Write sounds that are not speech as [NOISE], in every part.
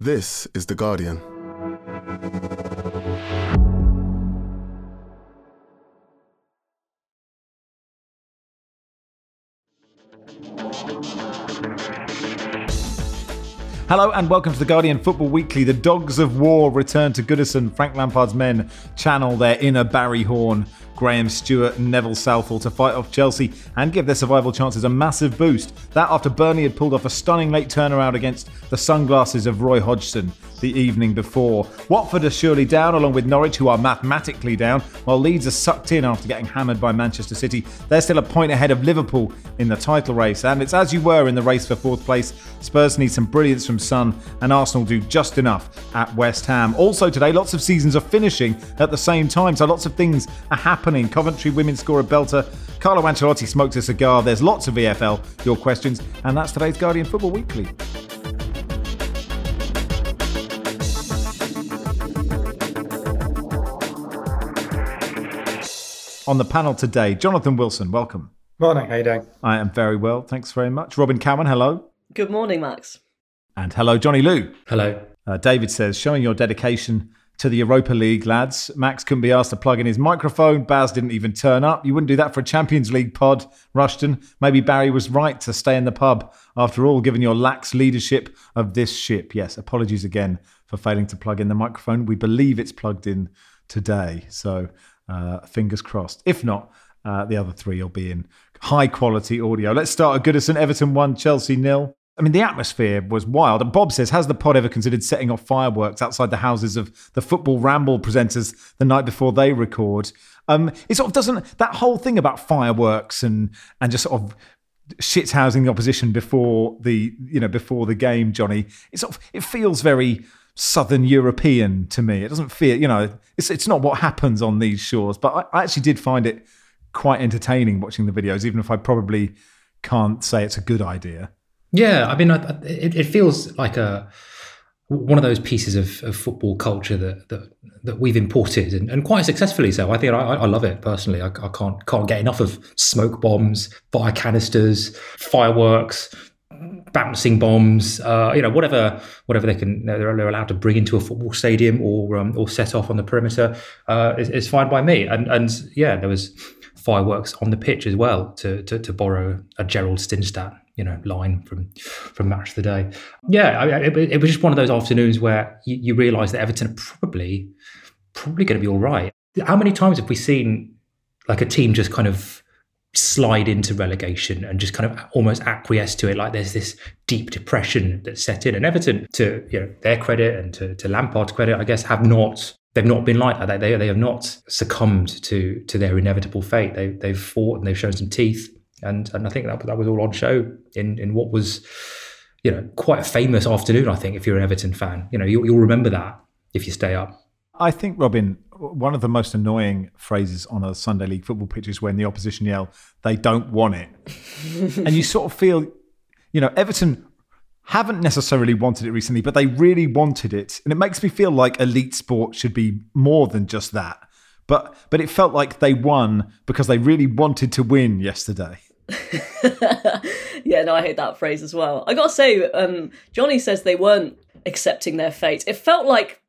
This is The Guardian. Hello and welcome to the Guardian Football Weekly. The Dogs of War return to Goodison. Frank Lampard's men channel their inner Barry Horne, Graham Stuart, and Neville Southall to fight off Chelsea and give their survival chances a massive boost. That after Burnley had pulled off a stunning late turnaround against the sunglasses of Roy Hodgson the evening before. Watford are surely down, along with Norwich, who are mathematically down, while Leeds are sucked in after getting hammered by Manchester City. They're still a point ahead of Liverpool in the title race, and it's as you were in the race for fourth place. Spurs need some brilliance from Son, and Arsenal do just enough at West Ham. Also, today, lots of seasons are finishing at the same time, so lots of things are happening. Coventry women score a belter. Carlo Ancelotti smokes a cigar. There's lots of EFL, your questions, and that's today's Guardian Football Weekly. On the panel today, Jonathan Wilson, welcome. Morning, how are you doing? I am very well, thanks very much. Robyn Cowen, hello. Good morning, Max. And hello, Johnny Liew. Hello. Uh, David says, showing your dedication to the Europa League, lads. Max couldn't be asked to plug in his microphone. Baz didn't even turn up. You wouldn't do that for a Champions League pod, Rushden. Maybe Barry was right to stay in the pub after all, given your lax leadership of this ship. Yes, apologies again for failing to plug in the microphone. We believe it's plugged in today. So uh, fingers crossed. If not, uh, the other three will be in high quality audio. Let's start at Goodison. Everton 1, Chelsea nil. I mean, the atmosphere was wild. And Bob says, Has the pod ever considered setting off fireworks outside the houses of the football ramble presenters the night before they record? Um, it sort of doesn't, that whole thing about fireworks and, and just sort of shit housing the opposition before the, you know, before the game, Johnny, it sort of, it feels very Southern European to me. It doesn't feel, you know, it's it's not what happens on these shores. But I, I actually did find it quite entertaining watching the videos, even if I probably can't say it's a good idea. Yeah, I mean, it, it feels like a one of those pieces of, of football culture that, that that we've imported and, and quite successfully. So I think I, I love it personally. I, I can't can't get enough of smoke bombs, fire canisters, fireworks, bouncing bombs, uh, you know, whatever, whatever they can, they're, they're, allowed to bring into a football stadium or um, or set off on the perimeter uh, is, is, fine by me. And and yeah, there was fireworks on the pitch as well to to, to borrow a Gerald Sinstadt you know, line from from Match of the Day. Yeah, I, it, it, was just one of those afternoons where you, you realise that Everton are probably probably going to be all right. How many times have we seen like a team just kind of slide into relegation and just kind of almost acquiesce to it. Like there's this deep depression that's set in and Everton to you know their credit and to, to Lampard's credit I guess have not they've not been like that. They, they have not succumbed to to their inevitable fate. They, they've fought and they've shown some teeth. And and I think that, that was all on show in in what was you know quite a famous afternoon I think if you're an Everton fan. You know you'll, you'll remember that if you stay up. I think Robyn one of the most annoying phrases on a Sunday league football pitch is when the opposition yell, they don't want it. [LAUGHS] and you sort of feel, you know, Everton haven't necessarily wanted it recently, but they really wanted it. And it makes me feel like elite sport should be more than just that. But but it felt like they won because they really wanted to win yesterday. [LAUGHS] [LAUGHS] yeah, no, I hate that phrase as well. I gotta say, um, Johnny says they weren't accepting their fate. It felt like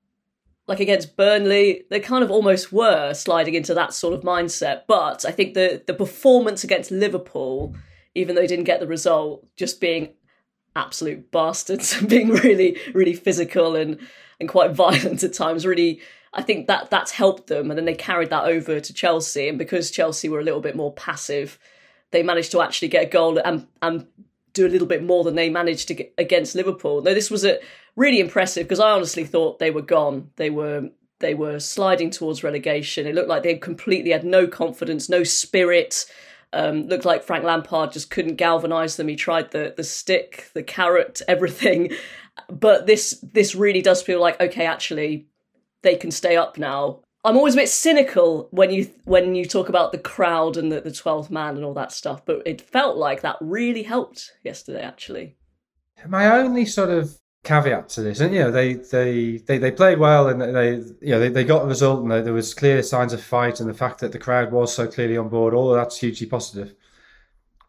like against Burnley, they kind of almost were sliding into that sort of mindset. But I think the the performance against Liverpool, even though they didn't get the result, just being absolute bastards, [LAUGHS] and being really really physical and and quite [LAUGHS] violent at times, really. I think that that's helped them, and then they carried that over to Chelsea. And because Chelsea were a little bit more passive, they managed to actually get a goal and and do a little bit more than they managed to get against Liverpool. Now this was a really impressive because I honestly thought they were gone. They were they were sliding towards relegation. It looked like they completely had no confidence, no spirit. Um, looked like Frank Lampard just couldn't galvanise them. He tried the the stick, the carrot, [LAUGHS] everything. But this this really does feel like okay, actually, they can stay up now. I'm always a bit cynical when you when you talk about the crowd and the, the 12th man and all that stuff, but it felt like that really helped yesterday, actually. My only sort of caveat to this, and you know, they they they, they played well and they you know they, they got a result and there was clear signs of fight and the fact that the crowd was so clearly on board, all of that's hugely positive.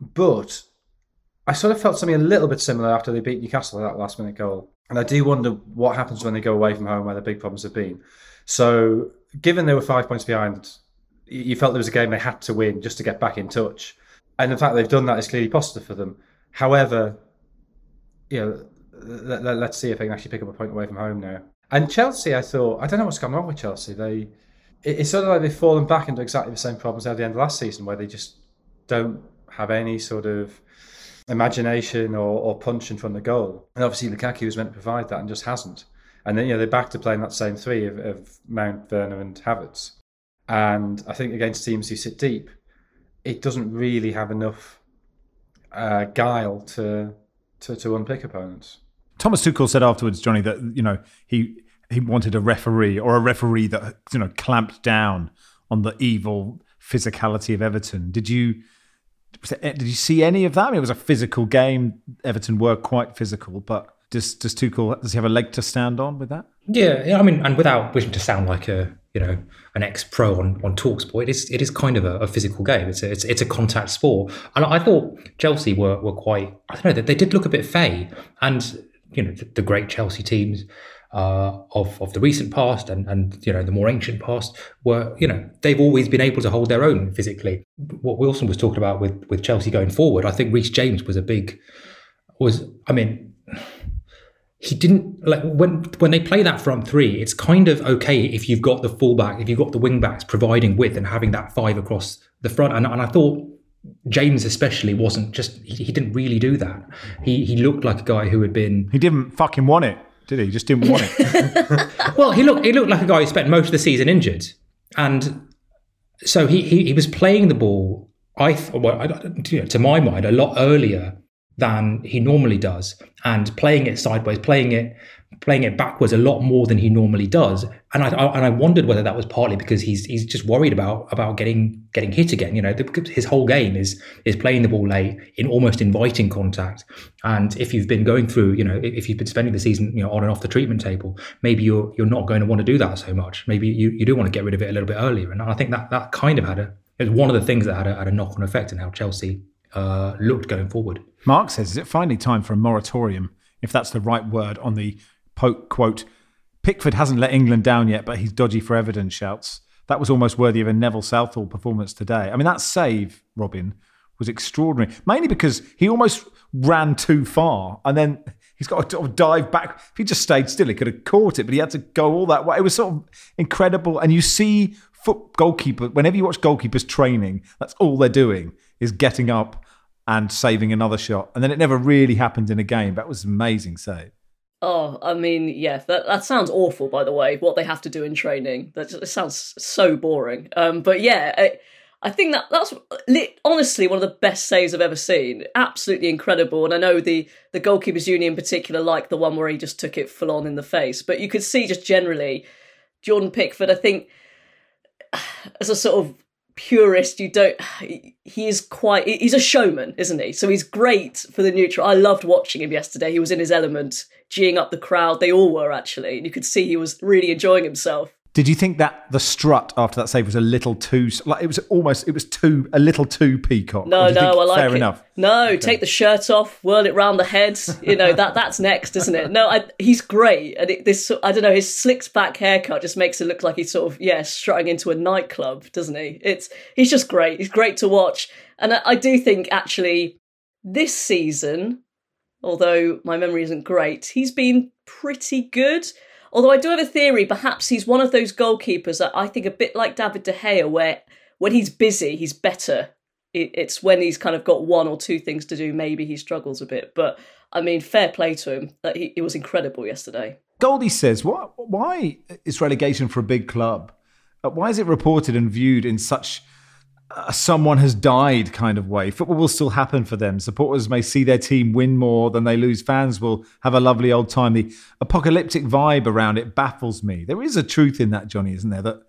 But I sort of felt something a little bit similar after they beat Newcastle with that last minute goal. And I do wonder what happens when they go away from home where the big problems have been. So, given they were five points behind, you felt there was a game they had to win just to get back in touch. And the fact they've done that is clearly positive for them. However, you know, let, us let, see if they can actually pick up a point away from home now. And Chelsea, I thought, I don't know what's gone wrong with Chelsea. They, it, it's sort of like they've fallen back into exactly the same problems at the end of last season, where they just don't have any sort of imagination or, or punch in front of the goal. And obviously, Lukaku was meant to provide that and just hasn't. And then, you know, they're back to playing that same three of, of Mount, Werner, and Havertz. And I think against teams who sit deep, it doesn't really have enough uh, guile to, to to unpick opponents. Thomas Tuchel said afterwards, Johnny, that you know he he wanted a referee or a referee that you know clamped down on the evil physicality of Everton. Did you did you see any of that? I mean, it was a physical game. Everton were quite physical, but does does Tuchel does he have a leg to stand on with that? Yeah, yeah. I mean, and without wishing to sound like a you know an ex pro on on Talksport, it is it is kind of a, a, physical game. It's a, it's it's a contact sport, and I thought Chelsea were were quite. I don't know. They, they did look a bit fey, and you know the, the great Chelsea teams uh, of of the recent past and and you know the more ancient past were you know they've always been able to hold their own physically. What Wilson was talking about with with Chelsea going forward, I think Reece James was a big was I mean he didn't like when when they play that front three. It's kind of okay if you've got the fullback, if you've got the wing backs providing width and having that five across the front. And, and I thought James especially wasn't just he, he, didn't really do that. He he looked like a guy who had been he didn't fucking want it did he? he just didn't want it. [LAUGHS] [LAUGHS] well, he looked he looked like a guy who spent most of the season injured, and so he he, he was playing the ball. I well, I, you know, to my mind, a lot earlier than he normally does, and playing it sideways, playing it playing it backwards a lot more than he normally does. And I, I, and I wondered whether that was partly because he's he's just worried about about getting getting hit again. You know, his whole game is is playing the ball late in almost inviting contact. And if you've been going through, you know, if you've been spending the season, you know, on and off the treatment table, maybe you're you're not going to want to do that so much. Maybe you, you do want to get rid of it a little bit earlier. And I think that that kind of had a it was one of the things that had a, had a knock on effect in how Chelsea uh, looked going forward. Mark says, is it finally time for a moratorium, if that's the right word, on the Pope quote, Pickford hasn't let England down yet, but he's dodgy for evidence, shouts. That was almost worthy of a Neville Southall performance today. I mean, that save, Robyn, was extraordinary, mainly because he almost ran too far and then he's got to dive back. If he just stayed still, he could have caught it, but he had to go all that way. It was sort of incredible. And you see foot goalkeeper, whenever you watch goalkeepers training, that's all they're doing is getting up and saving another shot. And then it never really happened in a game. That was an amazing save. Oh, I mean, yeah, that that sounds awful. By the way, what they have to do in training that sounds so boring. Um, but yeah, I, I think that that's honestly one of the best saves I've ever seen. Absolutely incredible. And I know the the goalkeepers union in particular like the one where he just took it full on in the face. But you could see just generally, Jordan Pickford. I think [SIGHS] as a sort of purist you don't he is quite he's a showman isn't he? So he's great for the neutral. I loved watching him yesterday. He was in his element geeing up the crowd. They all were actually you could see he was really enjoying himself did you think that the strut after that save was a little too like it was almost it was too a little too peacock? No, no, I like fair it. enough. No, okay. take the shirt off, whirl it round the head. You know that that's next, isn't it? No, I, he's great, and it, this I don't know his slicked back haircut just makes it look like he's sort of yeah strutting into a nightclub, doesn't he? It's he's just great. He's great to watch, and I, I do think actually this season, although my memory isn't great, he's been pretty good. Although I do have a theory, perhaps he's one of those goalkeepers that I think a bit like David De Gea, where when he's busy, he's better. It's when he's kind of got one or two things to do, maybe he struggles a bit. But I mean, fair play to him. That he, was incredible yesterday. Goldie says, "Why? Why is relegation for a big club? Uh, why is it reported and viewed in such someone has died kind of way. Football will still happen for them. Supporters may see their team win more than they lose. Fans will have a lovely old time. The apocalyptic vibe around it baffles me. There is a truth in that, Johnny, isn't there? That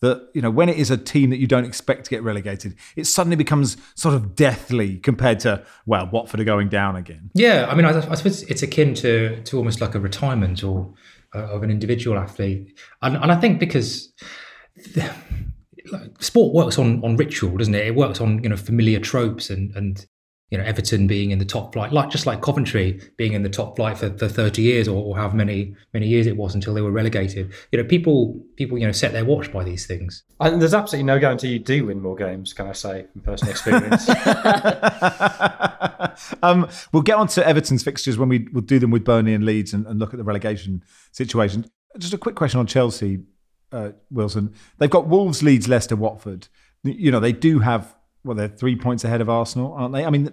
that you know when it is a team that you don't expect to get relegated, it suddenly becomes sort of deathly compared to well, Watford are going down again. Yeah, I mean, I, I suppose it's akin to to almost like a retirement or uh, of an individual athlete, and, and I think because. The, sport works on on ritual, doesn't it? It works on you know familiar tropes and and you know Everton being in the top flight, like just like Coventry being in the top flight for, for 30 years or, or however many many years it was until they were relegated. You know, people people you know set their watch by these things. And there's absolutely no guarantee you do win more games. Can I say from personal experience? [LAUGHS] [LAUGHS] um, we'll get on to Everton's fixtures when we will do them with Burnley and Leeds and, and, look at the relegation situation. Just a quick question on Chelsea, uh, Wilson. They've got Wolves, Leeds, Leicester, Watford. You know they do have well, they're three points ahead of Arsenal, aren't they? I mean,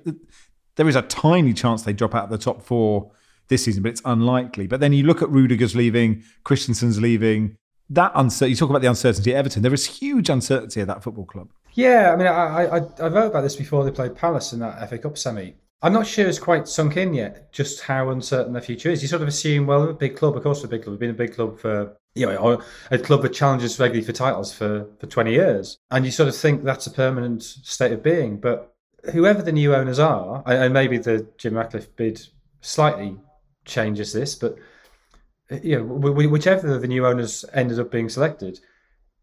there is a tiny chance they drop out of the top four this season, but it's unlikely. But then you look at Rudiger's leaving, Christensen's leaving. That uncertainty. You talk about the uncertainty at Everton. There is huge uncertainty at that football club. Yeah, I mean, I, I, I wrote about this before they played Palace in that FA Cup semi. I'm not sure it's quite sunk in yet just how uncertain the future is. You sort of assume, well, a big club, of course, a big club. We've been a big club for, you know, a club that challenges regularly for titles for, for 20 years. And you sort of think that's a permanent state of being. But whoever the new owners are, and maybe the Jim Ratcliffe bid slightly changes this, but, you know, whichever the new owners ended up being selected,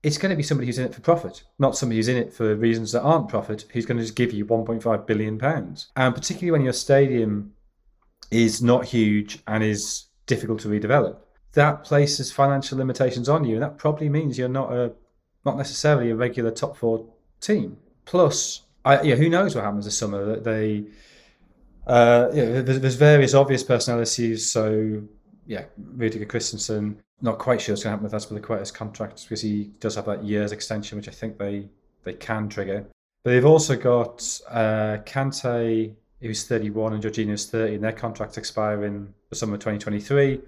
it's going to be somebody who's in it for profit, not somebody who's in it for reasons that aren't profit, who's going to just give you 1.5 billion pounds. And particularly when your stadium is not huge and is difficult to redevelop, that places financial limitations on you, and that probably means you're not a not necessarily a regular top four team. Plus, I, yeah, who knows what happens this summer? That they, uh, there's, there's various obvious personalities. So yeah, Rudiger Christensen, not quite sure what's going to happen with Azpilicueta's contract because he does have that year's extension, which I think they they can trigger. But they've also got uh, Kante, who's 31, and Jorginho's 30, and their contracts expire in the summer of 2023.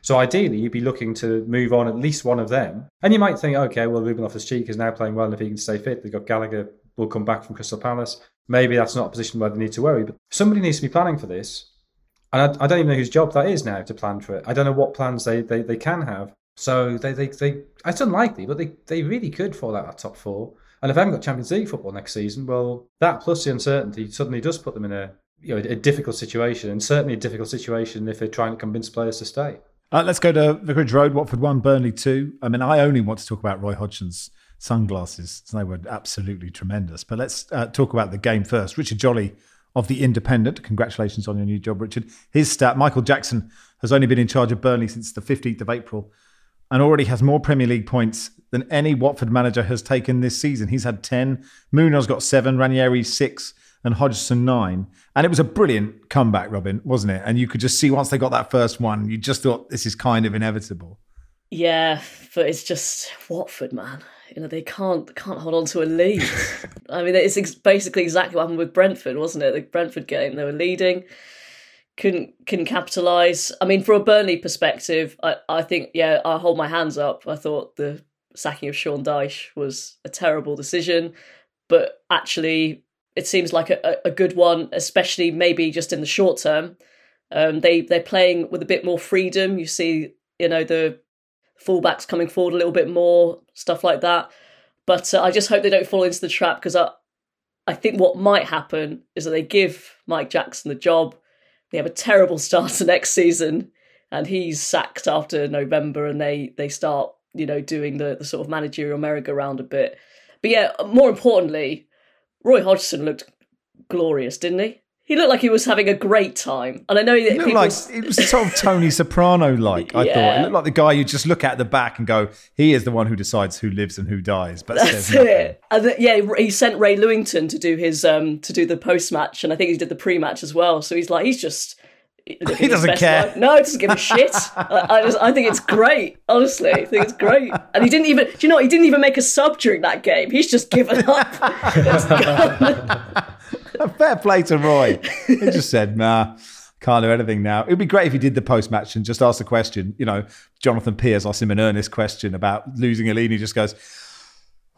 So ideally, you'd be looking to move on at least one of them. And you might think, okay, well, Ruben Loftus-Cheek is now playing well, and if he can stay fit, they've got Gallagher will come back from Crystal Palace. Maybe that's not a position where they need to worry, but somebody needs to be planning for this. And I, I, don't even know whose job that is now to plan for it. I don't know what plans they, they, they can have. So they, they, they it's unlikely, but they, they really could fall out of top four. And if they haven't got Champions League football next season, well, that plus the uncertainty suddenly does put them in a you know a difficult situation, and certainly a difficult situation if they're trying to convince players to stay. Uh, let's go to Vicarage Road, Watford one, Burnley two. I mean, I only want to talk about Roy Hodgson's sunglasses. They were absolutely tremendous. But let's uh, talk about the game first. Richard Jolly of The Independent. Congratulations on your new job, Richard. His stat Michael Jackson has only been in charge of Burnley since the 15th of April and already has more Premier League points than any Watford manager has taken this season. He's had 10, Munoz got seven, Ranieri six, and Hodgson nine. And it was a brilliant comeback, Robyn, wasn't it? And you could just see once they got that first one, you just thought this is kind of inevitable. Yeah, but it's just Watford, man you know they can't can't hold on to a lead. [LAUGHS] I mean, it's ex- basically exactly what happened with Brentford, wasn't it? The Brentford game, they were leading, couldn't couldn't capitalise. I mean, from a Burnley perspective, I, I think yeah, I hold my hands up. I thought the sacking of Sean Dyche was a terrible decision, but actually, it seems like a, a good one, especially maybe just in the short term. Um, they they're playing with a bit more freedom. You see, you know the fullbacks coming forward a little bit more, stuff like that. But uh, I just hope they don't fall into the trap because I, I think what might happen is that they give Mike Jackson the job. They have a terrible [LAUGHS] start to next season, and he's sacked after November, and they they start you know doing the the sort of managerial merry-go-round a bit. But yeah, more importantly, Roy Hodgson looked glorious, didn't he? He looked like he was having a great time, and I know that it looked like it was sort of Tony Soprano like. I yeah. thought it looked like the guy you just look at the back and go, "He is the one who decides who lives and who dies." But that's it. And yeah, he sent Ray Lewington to do his um to do the post match, and I think he did the pre match as well. So he's like, he's just [LAUGHS] he doesn't care. Life. No, he doesn't give a shit. [LAUGHS] I, I, just, I think it's great. Honestly, I think it's great. And he didn't even. Do you know? He didn't even make a sub during that game. He's just given up. [LAUGHS] [LAUGHS] Fair play to Roy. He just said, nah, can't do anything now. It would be great if he did the post match and just asked a question. You know, Jonathan Pearce asked him an earnest question about losing a lead. He just goes,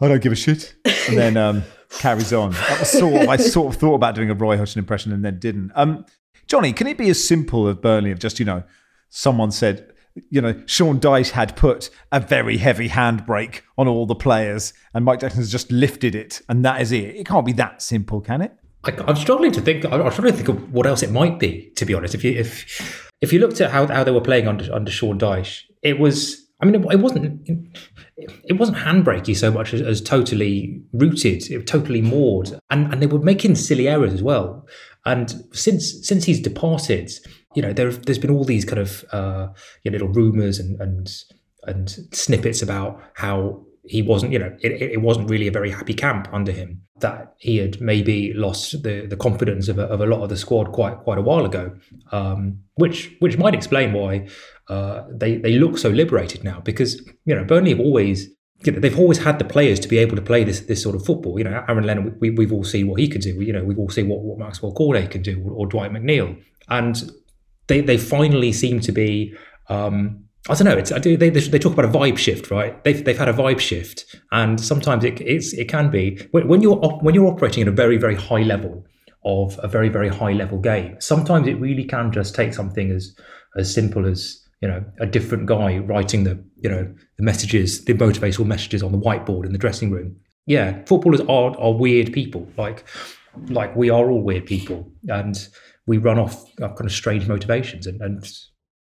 I don't give a shit. And then um, carries on. That was sort of, I sort of thought about doing a Roy Hodgson impression and then didn't. Um, Johnny, can it be as simple as Burnley of just, you know, someone said, you know, Sean Dyche had put a very heavy handbrake on all the players and Mike Jackson has just lifted it and that is it. It can't be that simple, can it? I, am struggling to think. I'm struggling to think of what else it might be. To be honest, if you if if you looked at how, how they were playing under under Sean Dyche, it was. I mean, it, it wasn't. It wasn't handbrakey so much as, as totally rooted, totally moored, and and they were making silly errors as well. And since since he's departed, you know, there there's been all these kind of uh, you know, little rumours and and and snippets about how he wasn't, you know, it, it wasn't really a very happy camp under him. That he had maybe lost the, the confidence of a, of a lot of the squad quite quite a while ago, um, which which might explain why uh, they they look so liberated now. Because you know Burnley have always you know, they've always had the players to be able to play this this sort of football. You know, Aaron Lennon, we, we've all seen what he can do. You know, we've all seen what, what Maxwel Cornet can do, or, or Dwight McNeil, and they they finally seem to be. Um, I don't know. It's they, they, they talk about a vibe shift, right? They've, they've had a vibe shift, and sometimes it it can be when, when you're op, when you're operating at a very very high level of a very very high level game. Sometimes it really can just take something as as simple as you know a different guy writing the you know the messages, the motivational messages on the whiteboard in the dressing room. Yeah, footballers are are weird people. Like like we are all weird people, and we run off uh, kind of strange motivations and, and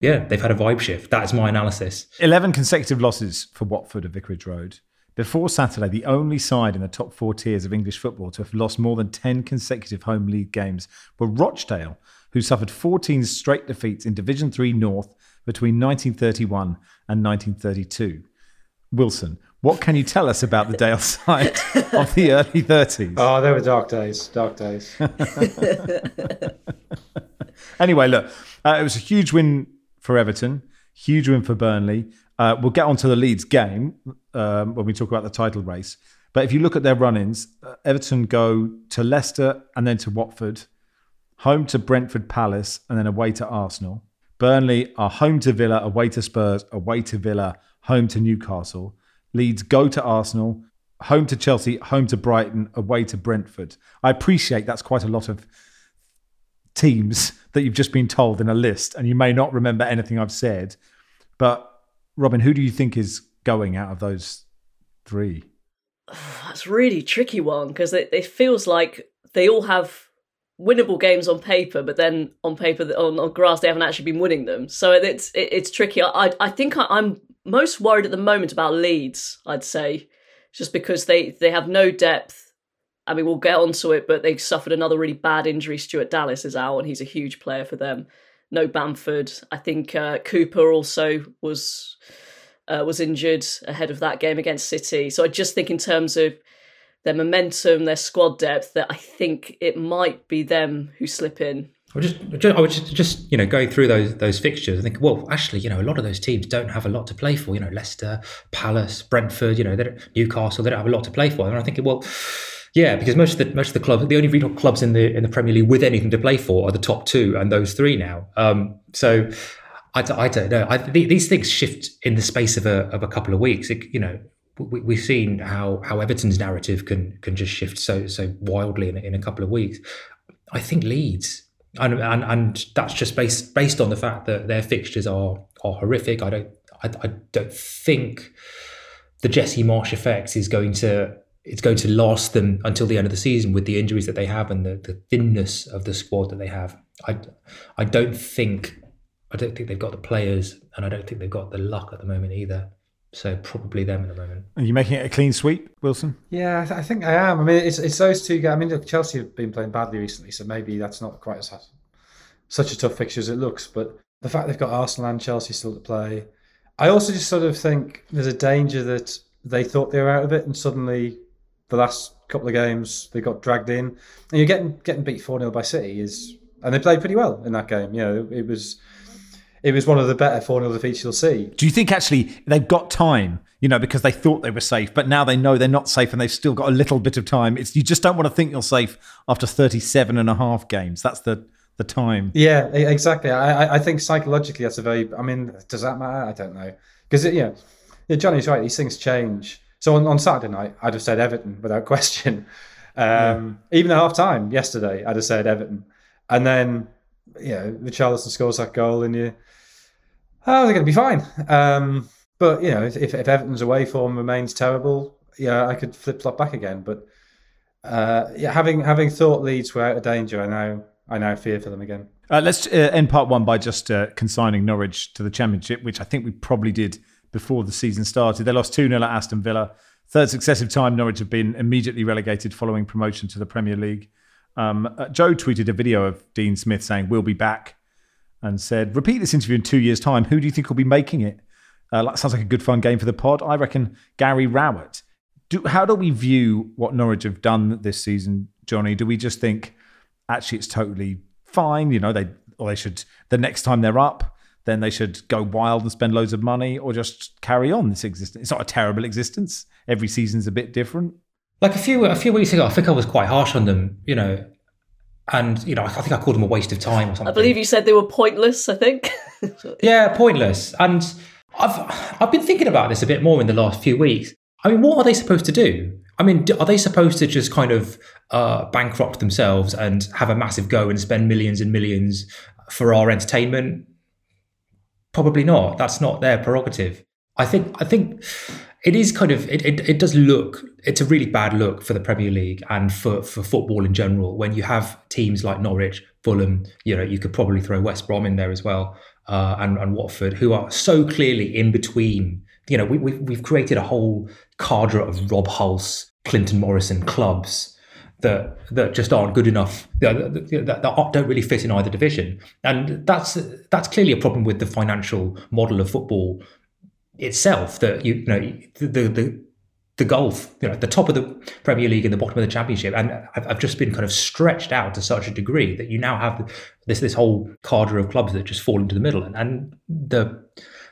yeah, they've had a vibe shift. That is my analysis. 11 consecutive losses for Watford at Vicarage Road. Before Saturday, the only side in the top four tiers of English football to have lost more than 10 consecutive home league games were Rochdale, who suffered 14 straight defeats in Division 3 North between 1931 and 1932. Wilson, what can you tell us about the Dale [LAUGHS] side of the early 30s? Oh, they were dark days, dark days. [LAUGHS] [LAUGHS] anyway, look, uh, it was a huge win for Everton, huge win for Burnley. Uh, we'll get onto the Leeds game um, when we talk about the title race. But if you look at their run ins, uh, Everton go to Leicester and then to Watford, home to Brentford Palace, and then away to Arsenal. Burnley are home to Villa, away to Spurs, away to Villa, home to Newcastle. Leeds go to Arsenal, home to Chelsea, home to Brighton, away to Brentford. I appreciate that's quite a lot of teams that you've just been told in a list, and you may not remember anything I've said. But Robyn, who do you think is going out of those three? [SIGHS] That's really tricky one because it, it feels like they all have winnable games on paper, but then on paper on, on grass they haven't actually been winning them. So it's it, it's tricky. I I think I, I'm most worried at the moment about Leeds. I'd say just because they they have no depth I mean, we'll get onto it, but they suffered another really bad injury. Stuart Dallas is out, and he's a huge player for them. No Bamford. I think uh, Cooper also was uh, was injured ahead of that game against City. So I just think in terms of their momentum, their squad depth, that I think it might be them who slip in. I was just, I was just, just, you know, going through those those fixtures. I think, well, actually, you know, a lot of those teams don't have a lot to play for. You know, Leicester, Palace, Brentford, you know, Newcastle, they don't have a lot to play for. And I think, well, yeah, because most of the most of the clubs, the only real clubs in the in the Premier League with anything to play for are the top two and those three now. Um, so I, I don't know. I, these things shift in the space of a of a couple of weeks. It, you know, we, have seen how how Everton's narrative can can just shift so so wildly in, in a couple of weeks. I think Leeds, and, and and that's just based based on the fact that their fixtures are are horrific. I don't I, I don't think the Jesse Marsch effect is going to it's going to last them until the end of the season with the injuries that they have and the, the thinness of the squad that they have. I, I don't think I don't think they've got the players and I don't think they've got the luck at the moment either. So probably them at the moment. Are you making it a clean sweep, Wilson? Yeah, I, th- I think I am. I mean, it's it's those two guys. I mean, look, Chelsea have been playing badly recently, so maybe that's not quite as such a tough fixture as it looks. But the fact they've got Arsenal and Chelsea still to play, I also just sort of think there's a danger that they thought they were out of it and suddenly the last couple of games they got dragged in, and you're getting getting beat four 0 by City is, and they played pretty well in that game. You know, it was it was one of the better 4 0 defeats you'll see. Do you think actually they've got time, you know, because they thought they were safe, but now they know they're not safe and they've still got a little bit of time? It's You just don't want to think you're safe after 37 and a half games. That's the the time. Yeah, exactly. I, I think psychologically that's a very, I mean, does that matter? I don't know. Because, know, yeah, Johnny's right, these things change. So on, on Saturday night, I'd have said Everton without [LAUGHS] question. Um, yeah. Even at half time yesterday, I'd have said Everton. And then, you know, Richarlison scores that goal and you, oh, they're going to be fine. Um, but, you know, if, if, if, Everton's away form remains terrible, yeah, I could flip flop back again. But uh, yeah, having having thought Leeds were out of danger, I now I now fear for them again. Uh, let's uh, end part one by just uh, consigning Norwich to the Championship, which I think we probably did before the season started. They lost 2 0 at Aston Villa. Third successive time Norwich have been immediately relegated following promotion to the Premier League. Um, uh, Joe tweeted a video of Dean Smith saying, We'll be back, and said, Repeat this interview in two years' time. Who do you think will be making it? Uh, that sounds like a good fun game for the pod. I reckon Gary Rowett. Do, how do we view what Norwich have done this season, Johnny? Do we just think actually it's totally fine? You know, they or they should the next time they're up, then they should go wild and spend loads of money, or just carry on this existence. It's not a terrible existence. Every season's a bit different. Like a few a few weeks ago, I think I was quite harsh on them. You know, and you know, I think I called them a waste of time or something. I believe you said they were pointless. I think. [LAUGHS] yeah, pointless. And I've I've been thinking about this a bit more in the last few weeks. I mean, what are they supposed to do? I mean, are they supposed to just kind of uh, bankrupt themselves and have a massive go and spend millions and millions for our entertainment? Probably not. That's not their prerogative. I think. I think it is kind of. It, it, it does look. It's a really bad look for the Premier League and for for football in general when you have teams like Norwich, Fulham. You know, you could probably throw West Brom in there as well, uh, and and Watford, who are so clearly in between. You know, we, we we've created a whole cadre of Rob Hulse, Clinton Morrison clubs that that just aren't good enough. That, that, that, don't really fit in either division. And that's that's clearly a problem with the financial model of football itself that you, you know the, the the golf you know the top of the Premier League and the bottom of the Championship. And I've, I've just been kind of stretched out to such a degree that you now have this this whole cadre of clubs that just fall into the middle. And, and the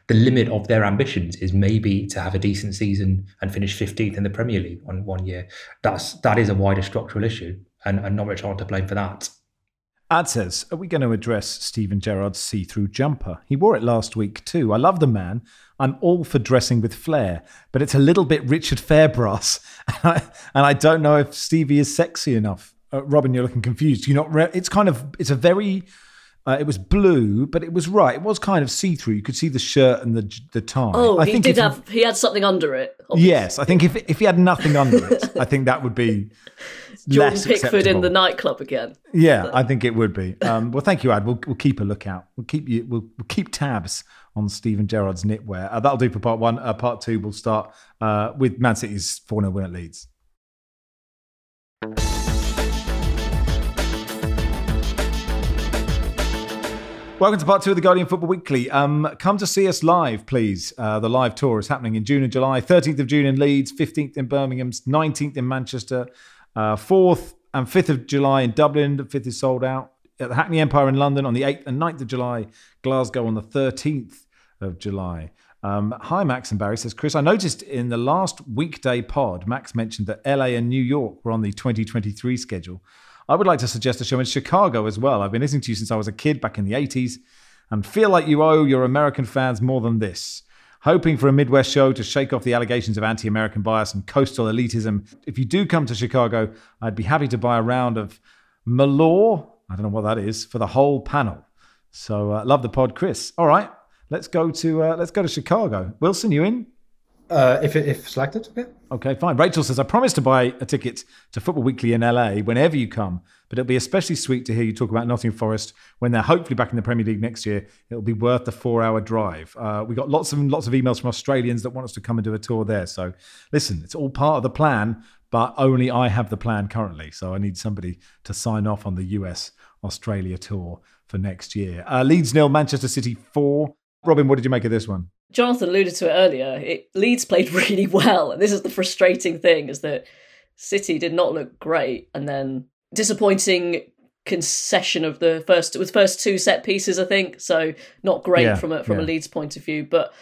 the limit of their ambitions is maybe to have a decent season and finish 15th in the Premier League on one year. That's that is a wider structural issue, and, and Norwich aren't to blame for that. Ad says, Are we going to address Steven Gerrard's see through jumper? He wore it last week too. I love the man. I'm all for dressing with flair, but it's a little bit Richard Fairbrass. [LAUGHS] and I don't know if Stevie is sexy enough. Uh, Robin, you're looking confused. You're not? Re- it's kind of it's a very uh, it was blue, but it was right. It was kind of see through. You could see the shirt and the the tie. Oh, I he did have. He had something under it. Obviously. Yes, I think if if he had nothing under it, I think that would be [LAUGHS] Jordan less Pickford acceptable. in the nightclub again. Yeah, I think it would be. Um, well, thank you, Ad. We'll, we'll keep a lookout. We'll keep you. We'll, we'll keep tabs on Steven Gerrard's knitwear. Uh, that'll do for part one. Uh, part two, we'll start uh, with Man City's four 0 win at Leeds. Welcome to part two of the Guardian Football Weekly. Um, come to see us live, please. Uh, the live tour is happening in June and July. 13th of June in Leeds, 15th in Birmingham, 19th in Manchester, uh, 4th and 5th of July in Dublin. The 5th is sold out. At the Hackney Empire in London on the 8th and 9th of July. Glasgow on the 13th of July. Um, hi, Max and Barry, says Chris. I noticed in the last weekday pod, Max mentioned that LA and New York were on the 2023 schedule. I would like to suggest a show in Chicago as well. I've been listening to you since I was a kid back in the 80s and feel like you owe your American fans more than this. Hoping for a Midwest show to shake off the allegations of anti American bias and coastal elitism. If you do come to Chicago, I'd be happy to buy a round of Malort, I don't know what that is, for the whole panel. So uh, love the pod, Chris. All right, let's go to uh, let's go to Chicago. Wilson, you in? Uh, if if selected, yeah. Okay, fine. Rachel says, I promise to buy a ticket to Football Weekly in LA whenever you come, but it'll be especially sweet to hear you talk about Nottingham Forest when they're hopefully back in the Premier League next year. It'll be worth the four hour drive. Uh, we got lots of lots of emails from Australians that want us to come and do a tour there. So listen, it's all part of the plan, but only I have the plan currently. So I need somebody to sign off on the US Australia tour for next year. Uh, Leeds nil, Manchester City four. Robyn, what did you make of this one? Jonathan alluded to it earlier. It, Leeds played [LAUGHS] really well, and this is the frustrating thing: is that City did not look great, and then disappointing concession of the first with first two set pieces. I think so. Not great Yeah, from a from yeah. a Leeds point of view, but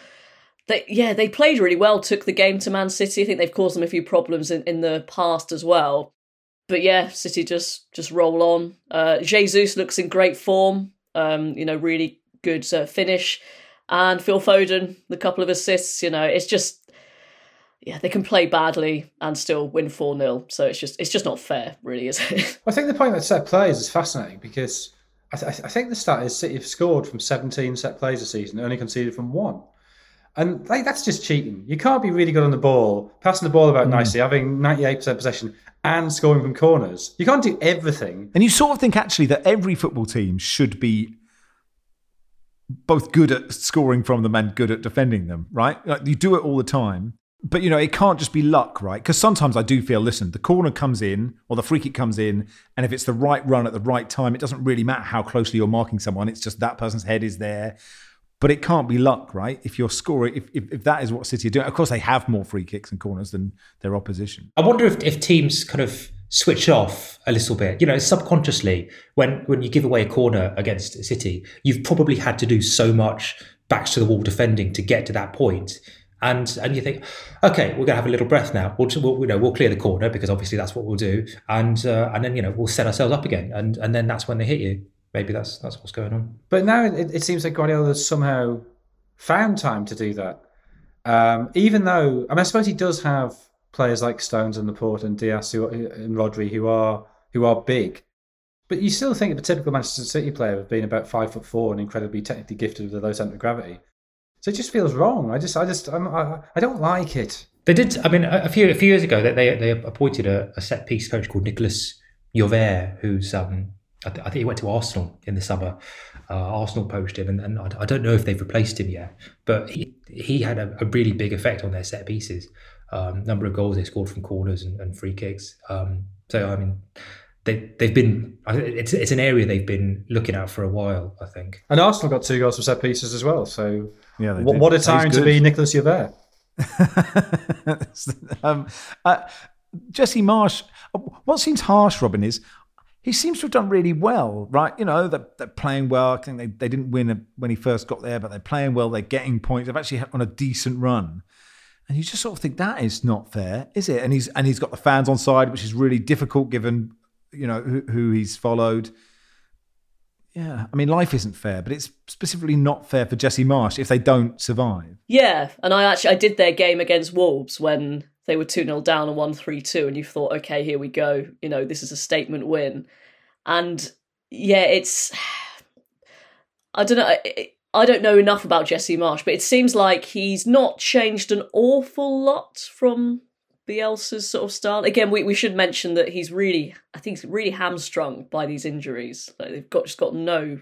they yeah they played really well. Took the game to Man City. I think they've caused them a few problems in, in the past as well. But yeah, City just just roll on. Uh, Jesus looks in great form. Um, you know, really good uh, finish and Phil Foden, the couple of assists. You know, it's just yeah, they can play badly and still win four 0 So it's just it's just not fair, really, is it? [LAUGHS] I think the point that set plays is fascinating because I, th- I think the stat is City have scored from 17 set plays a season, only conceded from one. And like, that's just cheating. You can't be really good on the ball, passing the ball about hmm. nicely, having 98% possession, and scoring from corners. You can't do everything. And you sort of think actually that every football team should be both good at scoring from them and good at defending them, right? Like you do it all the time. But you know, it can't just be luck, right? Because sometimes I do feel, listen, the corner comes in or the free kick comes in, and if it's the right run at the right time, it doesn't really matter how closely you're marking someone. It's just that person's head is there. But it can't be luck, right? If you're scoring, if, if, if that is what City are doing, of course they have more free kicks and corners than their opposition. I wonder if, if teams kind of switch off a little bit. You know, subconsciously, when when you give away a corner against City, you've probably had to do so much backs to the wall defending to get to that point. And and you think, okay, we're gonna have a little breath now. We'll, we'll you know we'll clear the corner because obviously that's what we'll do, and uh, and then you know we'll set ourselves up again, and and then that's when they hit you. Maybe that's that's what's going on. But now it, it seems like Guardiola has somehow found time to do that. Um, even though I mean, I suppose he does have players like Stones and Laporte and Dias who, and Rodri who are who are big. But you still think of a typical Manchester City player of being about five foot four and incredibly technically gifted with a low centre of gravity. So it just feels wrong. I just, I just, I'm, I, I don't like it. They did. I mean, a few a few years ago, they they appointed a, a set piece coach called Nicolas Jover, who's um, I, th- I, think he went to Arsenal in the summer. Uh, Arsenal poached him, and, and I, I, don't know if they've replaced him yet. But he he had a, a really big effect on their set pieces. Um, number of goals they scored from corners and, and free kicks. Um, so I mean, they they've been it's it's an area they've been looking at for a while. I think. And Arsenal got two goals from set pieces as well. So yeah, what, what, a time to be Nicolas Jover. [LAUGHS] um, uh, Jesse Marsch. What seems harsh, Robyn, is he seems to have done really well, right? You know, they're, they're playing well. I think they, they didn't win when he first got there, but they're playing well. They're getting points. They've actually on a decent run. And you just sort of think that is not fair, is it? And he's and he's got the fans on side, which is really difficult given you know who, who he's followed. Yeah, I mean, life isn't fair, but it's specifically not fair for Jesse Marsch if they don't survive. Yeah, and I actually I did their game against Wolves when they were 2 0 down and 1 3 2, and you thought, okay, here we go. You know, this is a statement win. And yeah, it's. [SIGHS] I don't know. I don't know enough about Jesse Marsch, but it seems like he's not changed an awful lot from Bielsa's sort of style. Again, we, we should mention that he's really, I think, he's really hamstrung by these injuries. Like they've got just got no,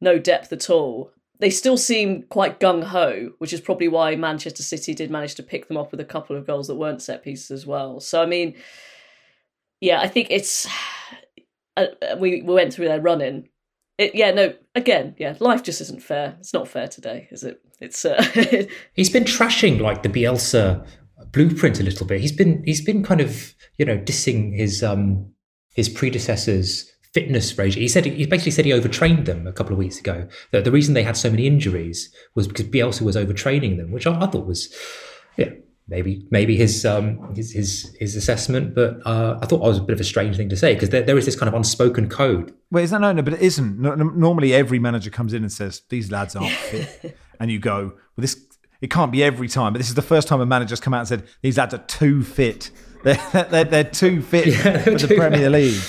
no depth at all. They still seem quite gung ho, which is probably why Manchester City did manage to pick them up with a couple of goals that weren't set pieces as well. So I mean, yeah, I think it's. [SIGHS] Uh, we we went through their running it, yeah, no. Again, yeah, life just isn't fair. It's not fair today, is it? It's. Uh, [LAUGHS] he's been trashing like the Bielsa blueprint a little bit. He's been he's been kind of you know dissing his um his predecessors fitness regime. He said he basically said he overtrained them a couple of weeks ago. That the reason they had so many injuries was because Bielsa was overtraining them, which I, I thought was yeah maybe maybe his um his his, his assessment but uh, i thought it was a bit of a strange thing to say because there, there is this kind of unspoken code. Well is that no no but it isn't. Normally every manager comes in and says these lads aren't [LAUGHS] fit. And you go well this it can't be every time. But this is the first time a manager's come out and said these lads are too fit. They're, [LAUGHS] they're, they're too fit [LAUGHS] yeah, for the premier league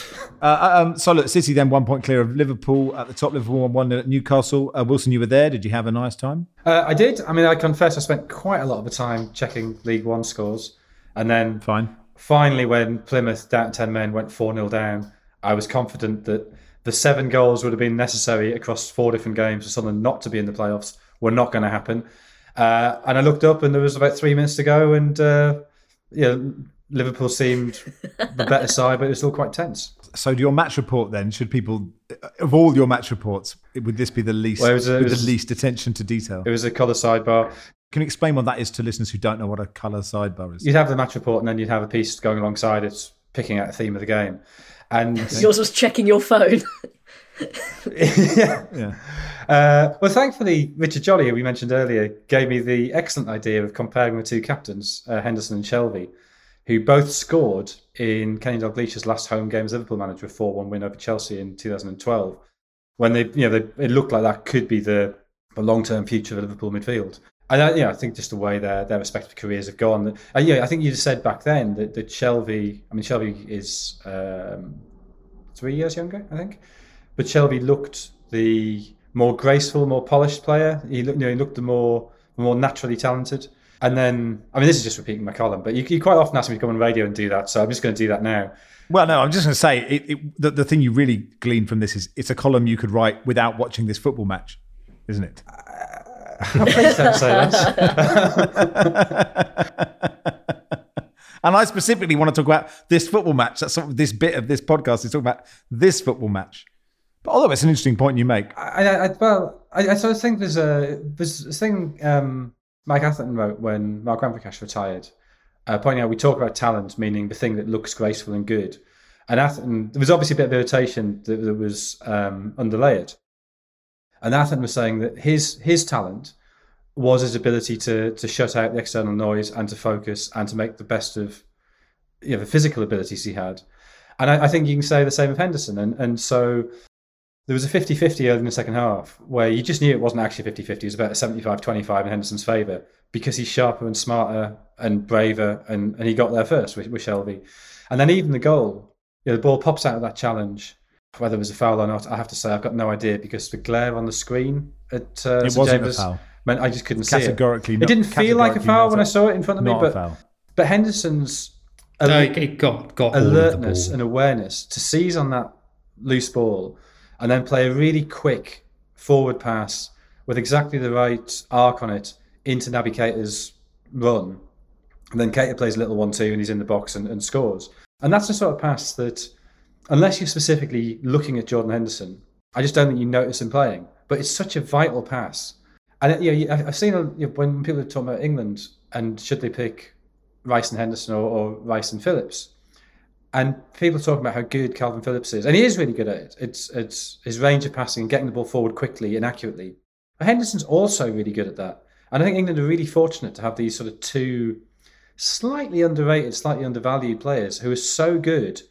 uh, uh, um, so look, City then one point clear of Liverpool at the top. Liverpool one one at Newcastle. Uh, Wilson, you were there. Did you have a nice time? Uh, I did. I mean, I confess, I spent quite a lot of the time checking League One scores, and then fine. Finally, when Plymouth down ten men went four 0 down, I was confident that the seven goals would have been necessary across four different games for Sunderland not to be in the playoffs were not going to happen. Uh, and I looked up, and there was about three minutes to go, and uh, yeah, Liverpool seemed the better side, but it was still quite tense so your match report then. Should people of all your match reports would this be the least well, was, with was, the least attention to detail? It was a color sidebar. Can you explain what that is to listeners who don't know what a color sidebar is? You'd have the match report and then you'd have a piece going alongside it picking out a theme of the game. And yours was checking your phone. [LAUGHS] [LAUGHS] Yeah, yeah. Uh, well, thankfully, Richard Jolly, who we mentioned earlier, gave me the excellent idea of comparing the two captains, uh, Henderson and Shelvey, who both scored in Kenny Dalglish's last home game as Liverpool manager, a 4 1 win over Chelsea in 2012. When they, you know, they, it looked like that could be the, the long term future of Liverpool midfield. And I, you know, I think just the way their, their respective careers have gone. Uh, yeah, I think you just said back then that, that Shelvey, I mean, Shelvey is um, three years younger, I think. But Shelvey looked the more graceful, more polished player. He looked, you know, he looked the more, more naturally talented. And then, I mean, this is just repeating my column, but you, you quite often ask me to come on radio and do that. So I'm just going to do that now. Well, no, I'm just going to say it, it, the, the thing you really glean from this is it's a column you could write without watching this football match, isn't it? Uh, Please don't say that. and I specifically want to talk about this football match. That's sort of this bit of this podcast is talking about this football match. But although it's an interesting point you make, I, I, well, I, I sort of think there's a there's this thing um, Mike Atherton wrote when Mark Ramprakash retired, uh, pointing out we talk about talent, meaning the thing that looks graceful and good. And Atherton, there was obviously a bit of irritation that, that was um, underlayered. And Atherton was saying that his his talent was his ability to to shut out the external noise and to focus and to make the best of you know, the physical abilities he had. And I, I think you can say the same of Henderson. And and so there was a 50-50 early in the second half where you just knew it wasn't actually 50-50. It was about a 75-25 in Henderson's favour because he's sharper and smarter and braver and, and he got there first with, with Shelvey. And then even the goal, you know, the ball pops out of that challenge. Whether it was a foul or not, I have to say I've got no idea because the glare on the screen at uh, it wasn't James a foul. meant I just couldn't see it. Categorically, It didn't feel like a foul when I saw it in front of me, Not a but foul. but Henderson's No, it, it got got all of the alertness and awareness to seize on that loose ball and then play a really quick forward pass with exactly the right arc on it into Naby Keita's run. And then Keita plays a little one two and he's in the box and, and scores. And that's the sort of pass that, unless you're specifically looking at Jordan Henderson, I just don't think you notice him playing. But it's such a vital pass. And you know, I've seen you know, when people are talking about England and should they pick Rice and Henderson or, or Rice and Phillips, and people talking about how good Kalvin Phillips is, and he is really good at it. It's it's his range of passing and getting the ball forward quickly and accurately. But Henderson's also really good at that, and I think England are really fortunate to have these sort of two slightly underrated, slightly undervalued players who are so good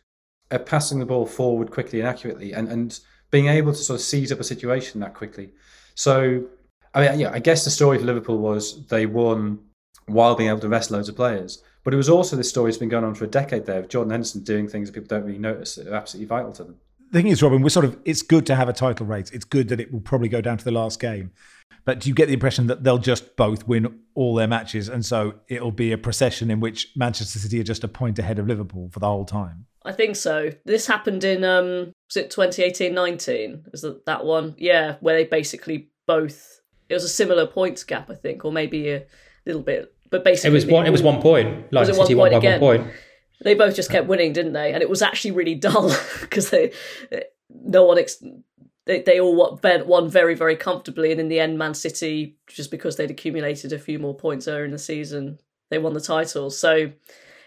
at passing the ball forward quickly and accurately, and and being able to sort of seize up a situation that quickly. So, I mean, yeah, I guess the story for Liverpool was they won while being able to rest loads of players. But it was also this story that's been going on for a decade there of Jordan Henderson doing things that people don't really notice that are absolutely vital to them. The thing is, Robyn, we're sort of, it's good to have a title race. It's good that it will probably go down to the last game. But do you get the impression that they'll just both win all their matches? And so it'll be a procession in which Manchester City are just a point ahead of Liverpool for the whole time. I think so. This happened in um was it 2018-19? Is that that one? Yeah, where they basically both it was a similar points gap, I think, or maybe a little bit. But basically It was one. It was one point. Like Was it one City point by again? one point. They both just kept winning, didn't they? And it was actually really dull [LAUGHS] because they no one ex- they they all won, won very very comfortably, and in the end, Man City just because they'd accumulated a few more points earlier in the season, they won the title. So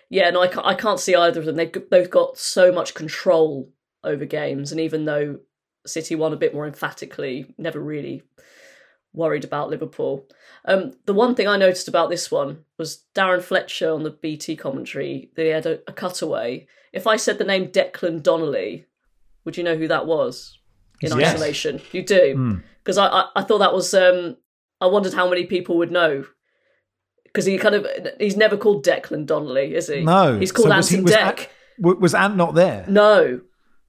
yeah, no, I can't, I can't see either of them. They've both got so much control over games, and even though City won a bit more emphatically, never really worried about Liverpool. Um, the one thing I noticed about this one was Darren Fletcher on the BT commentary. They had a, a cutaway. If I said the name Declan Donnelly, would you know who that was in Yes. isolation? You do, because I, I I thought that was. Um, I wondered how many people would know. Because he kind of he's never called Declan Donnelly, is he? No. he's called So was he- was Dec. Ant- was Ant not there? no,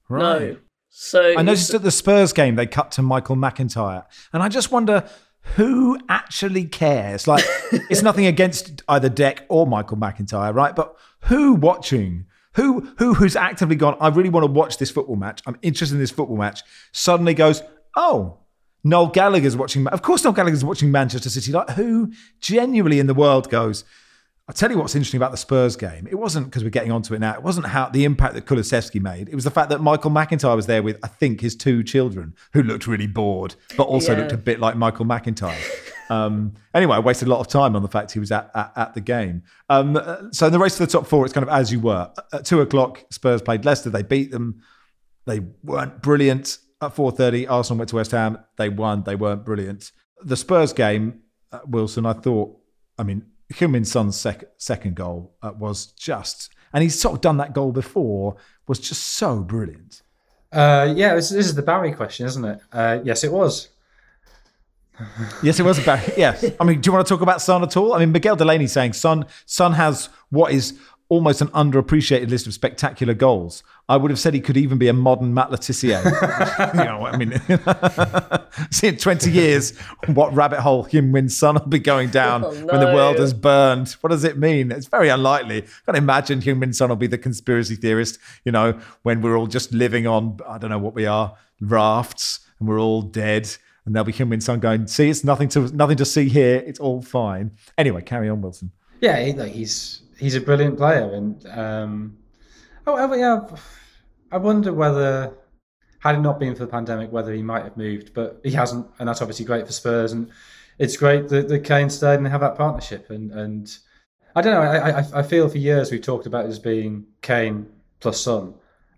Right. no. So I noticed at the Spurs game they cut to Michael McIntyre, and I just wonder who actually cares. Like, [LAUGHS] it's nothing against either Dec or Michael McIntyre, right? But who watching? Who who who's actively gone? I really want to watch this football match. I'm interested in this football match. Suddenly goes, oh. Noel Gallagher's watching. Of course, Noel Gallagher's watching Manchester City. Like, who genuinely in the world goes? I'll tell you what's interesting about the Spurs game. It wasn't because we're getting onto it now. It wasn't how the impact that Kulusevski made. It was the fact that Michael McIntyre was there with, I think, his two children who looked really bored, but also Yeah. looked a bit like Michael McIntyre. Um, anyway, I wasted a lot of time on the fact he was at, at, at the game. Um, uh, so in the race to the top four, it's kind of as you were. At two o'clock, Spurs played Leicester. They beat them. They weren't brilliant. At 4.30, Arsenal went to West Ham. They won. They weren't brilliant. The Spurs game, uh, Wilson, I thought, I mean, Heung-Min Son's sec- second goal uh, was just, and he's sort of done that goal before, was just so brilliant. Uh, yeah, this, this is the Barry question, isn't it? Uh, yes, it was. Yes, it was Barry. Yes, I mean, do you want to talk about Son at all? I mean, Miguel Delaney saying Son Son has what is almost an underappreciated list of spectacular goals. I would have said he could even be a modern Matt Le Tissier. [LAUGHS] you know, I mean, [LAUGHS] see in twenty years, what rabbit hole Kim Win Son will be going down Oh, when the world has burned. What does it mean? It's very unlikely. I Can't imagine Heung-Min Son will be the conspiracy theorist. You know, when we're all just living on I don't know what we are rafts and we're all dead and there'll be Heung-min Son going, "See, it's nothing to nothing to see here. It's all fine." Anyway, carry on, Wilson. Yeah, he, like, he's he's a brilliant player, and um, oh, yeah, I wonder whether had it not been for the pandemic, whether he might have moved, but he hasn't, and that's obviously great for Spurs, and it's great that, that Kane stayed and they have that partnership, and and I don't know, I, I I feel for years we've talked about it as being Kane plus Son,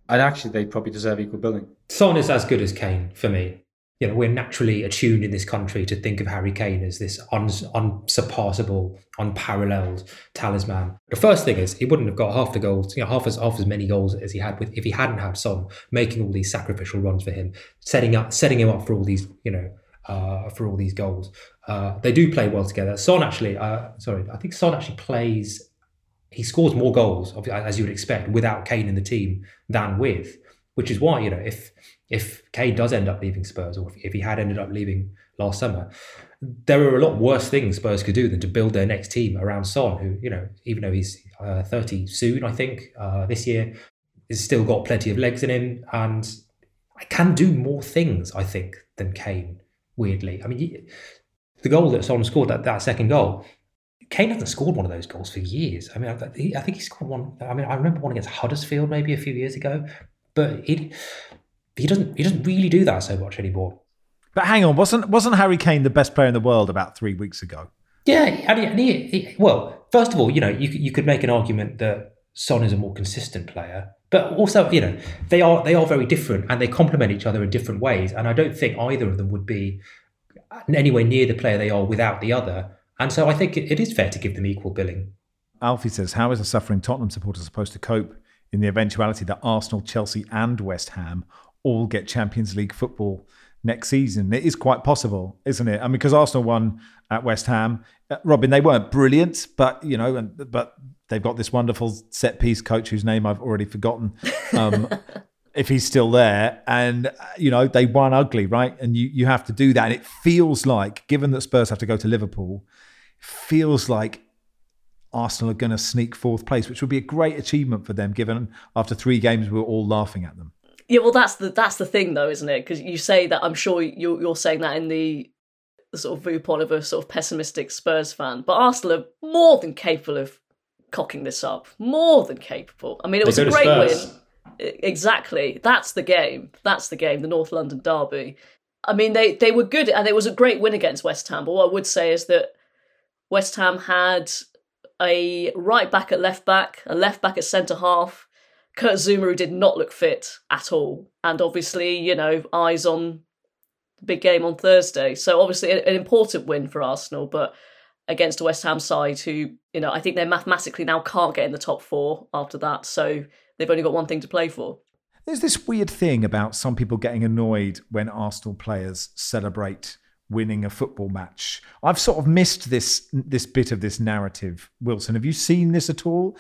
and actually they probably deserve equal billing. Son is as good as Kane for me you know, we're naturally attuned in this country to think of Harry Kane as this uns- unsurpassable, unparalleled talisman. The first thing is he wouldn't have got half the goals, you know, half as half as many goals as he had with if he hadn't had Son making all these sacrificial runs for him, setting up setting him up for all these, you know, uh, for all these goals. Uh, they do play well together. Son actually, uh, sorry, I think Son actually plays. He scores more goals, as you would expect, without Kane in the team than with, which is why you know if if Kane does end up leaving Spurs, or if he had ended up leaving last summer, there are a lot worse things Spurs could do than to build their next team around Son, who, you know, even though he's uh, 30 soon, I think, uh, this year, has still got plenty of legs in him and I can do more things, I think, than Kane, weirdly. I mean, the goal that Son scored, that, that second goal, Kane hasn't scored one of those goals for years. I mean, I, I think he scored one. I mean, I remember one against Huddersfield maybe a few years ago, but it he doesn't he doesn't really do that so much anymore. But hang on, wasn't wasn't Harry Kane the best player in the world about three weeks ago? Yeah, and he, he, well, first of all, you know, you you could make an argument that Son is a more consistent player, but also, you know, they are they are very different and they complement each other in different ways. And I don't think either of them would be anywhere near the player they are without the other. And so I think it, it is fair to give them equal billing. Alfie says, "How is a suffering Tottenham supporter supposed to cope in the eventuality that Arsenal, Chelsea, and West Ham all get Champions League football next season. It is quite possible, isn't it? I mean, because Arsenal won at West Ham, uh, Robyn, they weren't brilliant, but you know, and but they've got this wonderful set piece coach whose name I've already forgotten. Um, [LAUGHS] if he's still there, and uh, you know, they won ugly, right? And you you have to do that. And it feels like, given that Spurs have to go to Liverpool, feels like Arsenal are going to sneak fourth place, which would be a great achievement for them, given after three games we were all laughing at them. Yeah, well, that's the that's the thing, though, isn't it? Because you say that. I'm sure you're you're saying that in the, sort of viewpoint of a sort of pessimistic Spurs fan, but Arsenal are more than capable of cocking this up. More than capable. I mean, it was a great win. Exactly. That's the game. That's the game. The North London derby. I mean, they they were good, and it was a great win against West Ham. But what I would say is that West Ham had a right back at left back, a left back at centre half, Kurt Zouma, who did not look fit at all, and obviously, you know, eyes on the big game on Thursday. So obviously, an important win for Arsenal, but against a West Ham side who, you know, I think they mathematically now can't get in the top four after that. So they've only got one thing to play for. There's this weird thing about some people getting annoyed when Arsenal players celebrate winning a football match. I've sort of missed this this bit of this narrative. Wilson, have you seen this at all?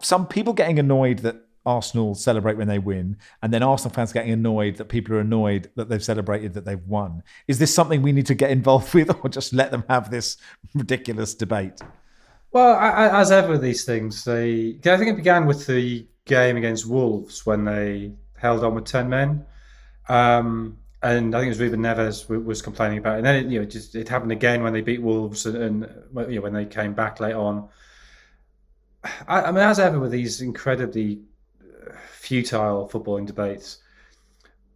Some people getting annoyed that Arsenal celebrate when they win, and then Arsenal fans getting annoyed that people are annoyed that they've celebrated that they've won. Is this something we need to get involved [LAUGHS] with, or just let them have this ridiculous debate? Well, as ever, these things. They, I think it began with the game against Wolves when they held on with ten men, um, and I think it was Ruben Neves was complaining about it. And then it, you know, just it happened again when they beat Wolves, and, and you know, when they came back late on. I, I mean, as ever with these incredibly uh, futile footballing debates,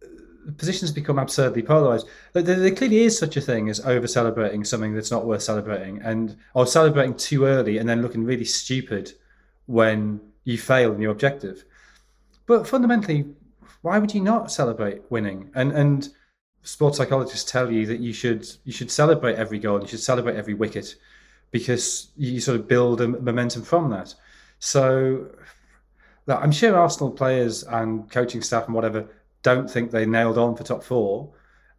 uh, positions become absurdly polarized. There, there, clearly is such a thing as over celebrating something that's not worth celebrating, and or celebrating too early and then looking really stupid when you fail in your objective. But fundamentally, why would you not celebrate winning? And and sports psychologists tell you that you should you should celebrate every goal, and you should celebrate every wicket, because you sort of build a momentum from that. So I'm sure Arsenal players and coaching staff and whatever don't think they nailed on for top four.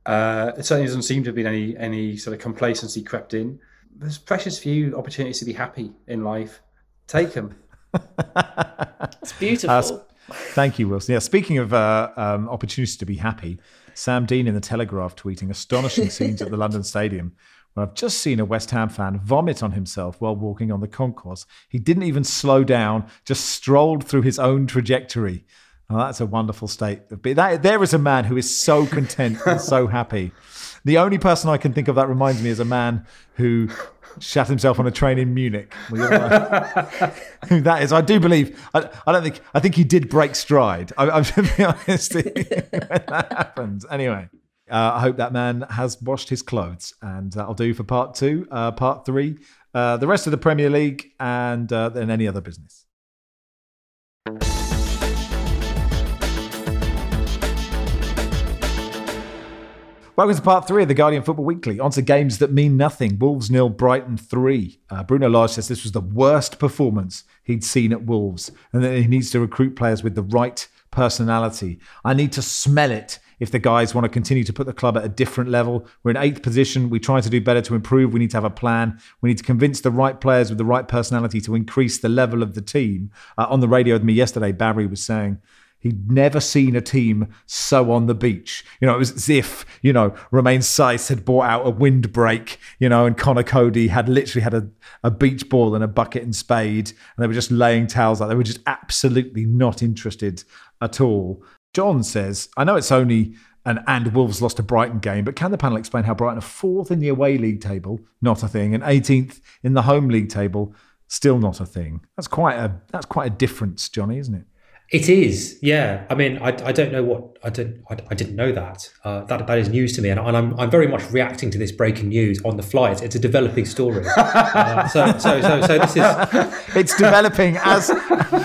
Uh, it certainly doesn't seem to have been any any sort of complacency crept in. There's precious few opportunities to be happy in life. Take them. [LAUGHS] That's beautiful. Uh, thank you, Wilson. Yeah, speaking of uh, um, opportunities to be happy, Sam Dean in the Telegraph tweeting astonishing [LAUGHS] scenes at the London Stadium well, I've just seen a West Ham fan vomit on himself while walking on the concourse. He didn't even slow down, just strolled through his own trajectory. Oh, that's a wonderful state of being. That, there is a man who is so content and so happy. The only person I can think of that reminds me is a man who shat himself on a train in Munich. Well, you're right. [LAUGHS] Who that is, I do believe. I, I don't think. I think he did break stride. I, I'm [LAUGHS] to be honest. when that happens, anyway. Uh, I hope that man has washed his clothes, and that'll do for part two. Uh, part three, uh, the rest of the Premier League, and uh, then any other business. Welcome to part three of the Guardian Football Weekly. On to games that mean nothing. Wolves nil, Brighton three. Uh, Bruno Lage says this was the worst performance he'd seen at Wolves, and that he needs to recruit players with the right personality. I need to smell it if the guys want to continue to put the club at a different level. We're in eighth position. We try to do better to improve. We need to have a plan. We need to convince the right players with the right personality to increase the level of the team. Uh, on the radio with me yesterday, Barry was saying He'd never seen a team so on the beach. You know, it was as if, you know, Romain Saïss had bought out a windbreak, you know, and Conor Coady had literally had a, a beach ball and a bucket and spade, and they were just laying towels out. They were just absolutely not interested at all. John says, I know it's only an and Wolves lost a Brighton game, but can the panel explain how Brighton are fourth in the away league table, not a thing, and 18th in the home league table, still not a thing? That's quite a that's quite a difference, Johnny, isn't it? It is, yeah. I mean, I, I don't know what I didn't I, I didn't know that. Uh, that that is news to me, and, and, I'm I'm very much reacting to this breaking news on the fly. It's, it's a developing story. uh, so, so so so this is [LAUGHS] it's developing as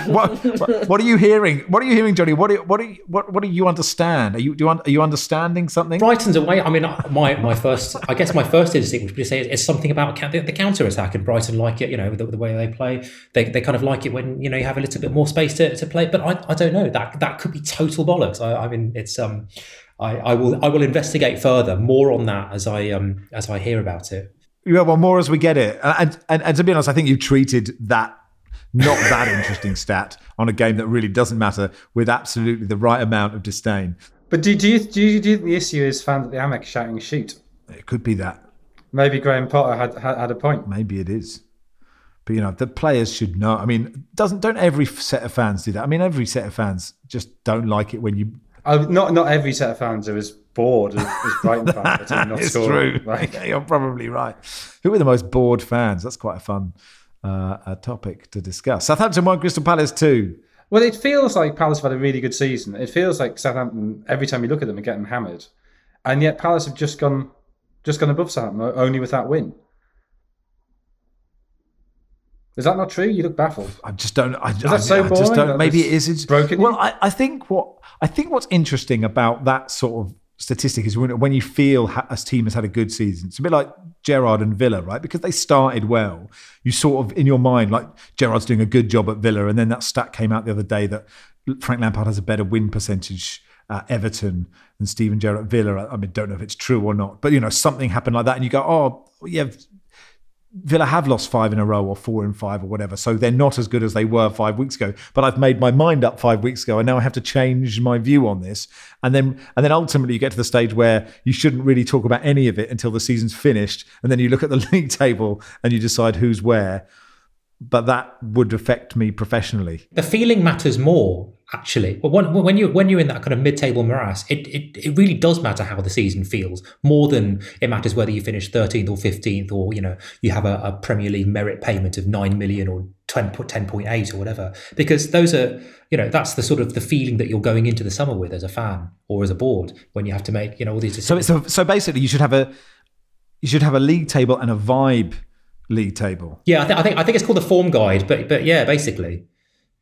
what, what, what are you hearing? What are you hearing, Johnny? What do what do you, what what do you understand? Are you do you, are you understanding something? Brighton's away. I mean, my my first I guess my first instinct would be to say it's something about the, the counter attack, and Brighton like it. You know, the, the way they play, they they kind of like it when you know you have a little bit more space to, to play. But I I don't know. That that could be total bollocks. I, I mean, it's um, I, I will I will investigate further more on that as I um as I hear about it. Yeah, well, more as we get it. And and, and to be honest, I think you treated that not that [LAUGHS] interesting stat on a game that really doesn't matter with absolutely the right amount of disdain. But do, do you do you, do you think the issue is found that the Amex shouting shoot? It could be that. Maybe Graham Potter had, had had a point. Maybe it is. But you know, the players should know. I mean, doesn't don't every set of fans do that? I mean, every set of fans just don't like it when you. Uh, not not every set of fans are as bored as, as [LAUGHS] Brighton fans. Not it's true. [LAUGHS] Like, [LAUGHS] You're probably right. Who are the most bored fans? That's quite a fun uh, a topic to discuss. Southampton won, Crystal Palace two. Well, it feels like Palace have had a really good season. It feels like Southampton. Every time you look at them, are getting hammered, and yet Palace have just gone just gone above Southampton only with that win. Is that not true? You look baffled. I just don't. I, is that I, so I boring? just don't. Maybe it is. It's broken. Well, I, I think what I think what's interesting about that sort of statistic is when, when you feel a team has had a good season. It's a bit like Gerrard and Villa, right? Because they started well. You sort of in your mind like Gerrard's doing a good job at Villa, and then that stat came out the other day that Frank Lampard has a better win percentage at Everton than Steven Gerrard at Villa. I mean, don't know if it's true or not, but you know something happened like that, and you go, oh yeah, Villa have lost five in a row or four in five or whatever. So they're not as good as they were five weeks ago. But I've made my mind up five weeks ago and now I have to change my view on this. And then and then ultimately you get to the stage where you shouldn't really talk about any of it until the season's finished. And then you look at the [LAUGHS] league table and you decide who's where. But that would affect me professionally. The feeling matters more actually. But when, when you when you're in that kind of mid-table morass, it, it it really does matter how the season feels more than it matters whether you finish 13th or 15th or you know you have a, a Premier League merit payment of nine million or 10, 10.8 or whatever. Because those are you know that's the sort of the feeling that you're going into the summer with as a fan or as a board when you have to make you know all these decisions. So so basically you should have a you should have a league table and a vibe league table. Yeah, I, th- I think I think it's called the form guide, but but yeah, basically.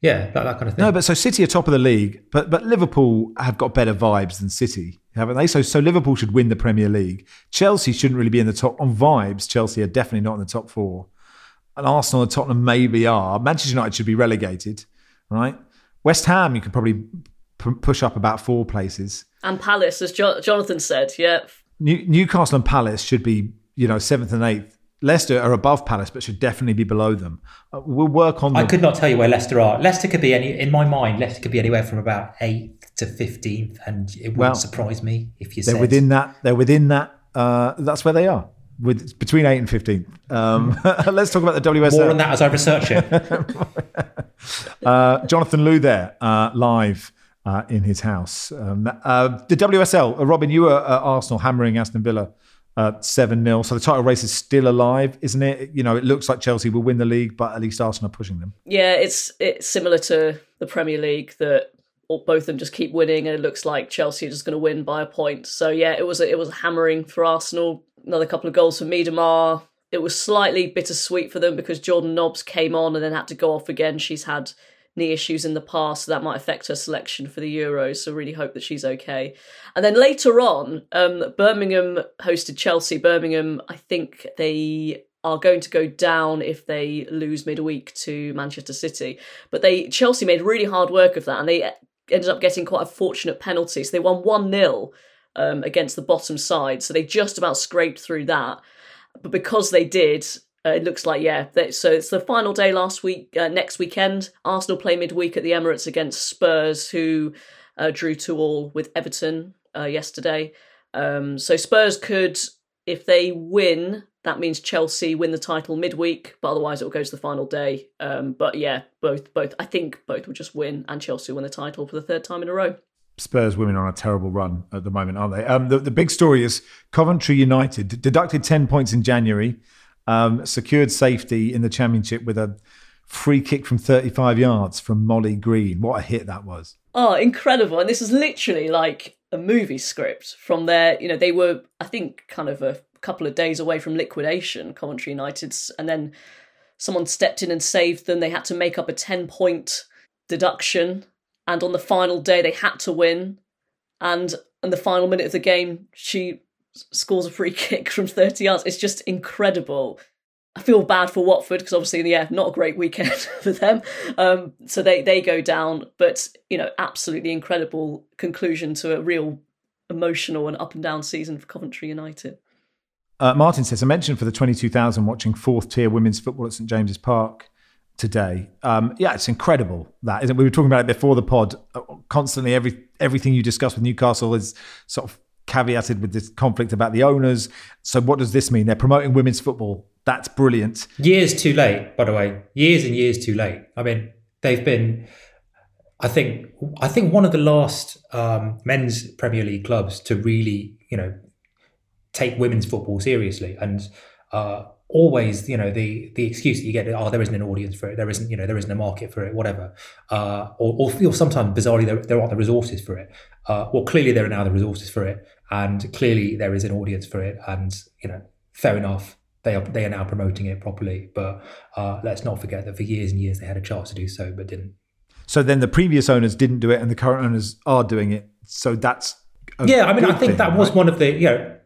Yeah, that, that kind of thing. No, but so City are top of the league, but but Liverpool have got better vibes than City, haven't they? So so Liverpool should win the Premier League. Chelsea shouldn't really be in the top on vibes. Chelsea are definitely not in the top four, and Arsenal and Tottenham maybe are. Manchester United should be relegated, right? West Ham you could probably p- push up about four places, and Palace, as jo- Jonathan said, yeah. New- Newcastle and Palace should be you know seventh and eighth Leicester are above Palace, but should definitely be below them. Uh, we'll work on. I could not tell you where Leicester are. Leicester could be any in my mind. Leicester could be anywhere from about eighth to fifteenth, and it wouldn't well, surprise me if you. They're said. within that. They're within that. Uh, that's where they are. With between eight and fifteen. Um, [LAUGHS] let's talk about the WSL. More on that as I research it. [LAUGHS] uh, Jonathan Liew there uh, live. Uh, in his house, um, uh, the WSL. Robyn, you were at Arsenal hammering Aston Villa uh, 7 0. So the title race is still alive, isn't it? You know, it looks like Chelsea will win the league, but at least Arsenal are pushing them. Yeah, it's it's similar to the Premier League that both of them just keep winning, and it looks like Chelsea are just going to win by a point. So yeah, it was a, it was hammering for Arsenal. Another couple of goals for Miedema. It was slightly bittersweet for them because Jordan Nobbs came on and then had to go off again. She's had knee issues in the past, so that might affect her selection for the Euros. So really hope that she's okay. And then later on, um, Birmingham hosted Chelsea. Birmingham, I think they are going to go down if they lose midweek to Manchester City. But they Chelsea made really hard work of that, and they ended up getting quite a fortunate penalty. So they won one 0 um, against the bottom side, so they just about scraped through that. But because they did, uh, it looks like yeah. So it's the final day last week. Uh, next weekend, Arsenal play midweek at the Emirates against Spurs, who uh, drew two all with Everton uh, yesterday. Um, so Spurs could, if they win, that means Chelsea win the title midweek. But otherwise, it will go to the final day. Um, but yeah, both both I think both will just win, and Chelsea win the title for the third time in a row. Spurs women on a terrible run at the moment, aren't they? Um, the, the big story is Coventry United deducted 10 points in January um, secured safety in the championship with a free kick from 35 yards from Molly Green. What a hit that was. Oh, incredible. And this is literally like a movie script from there. You know, they were, I think, kind of a couple of days away from liquidation, Coventry United's, and then someone stepped in and saved them. They had to make up a 10 point deduction. And on the final day, they had to win. And in the final minute of the game, she scores a free [LAUGHS] kick from 30 yards. It's just incredible. I feel bad for Watford because obviously, yeah, not a great weekend [LAUGHS] for them. Um, so they they go down, but you know, absolutely incredible conclusion to a real emotional and up and down season for Coventry United. Uh, Martin says, I mentioned for the 22,000 watching fourth tier women's football at St James's Park today. Um, yeah, it's incredible that isn't. We were talking about it before the pod. Uh, constantly, every everything you discuss with Newcastle is sort of caveated with this conflict about the owners. So, what does this mean? They're promoting women's football. That's brilliant. Years too late, by the way. Years and years too late. I mean, they've been. I think I think one of the last um, men's Premier League clubs to really, you know, take women's football seriously, and uh, always, you know, the the excuse that you get, oh, there isn't an audience for it, there isn't, you know, there isn't a market for it, whatever, uh, or, or, or sometimes bizarrely there, there aren't the resources for it. Uh, well, clearly there are now the resources for it, and clearly there is an audience for it, and you know, fair enough. They are they are now promoting it properly, but uh, let's not forget that for years and years they had a chance to do so, but didn't. So then the previous owners didn't do it, and the current owners are doing it. So that's yeah. I mean, I think thing, that right? was one of the you know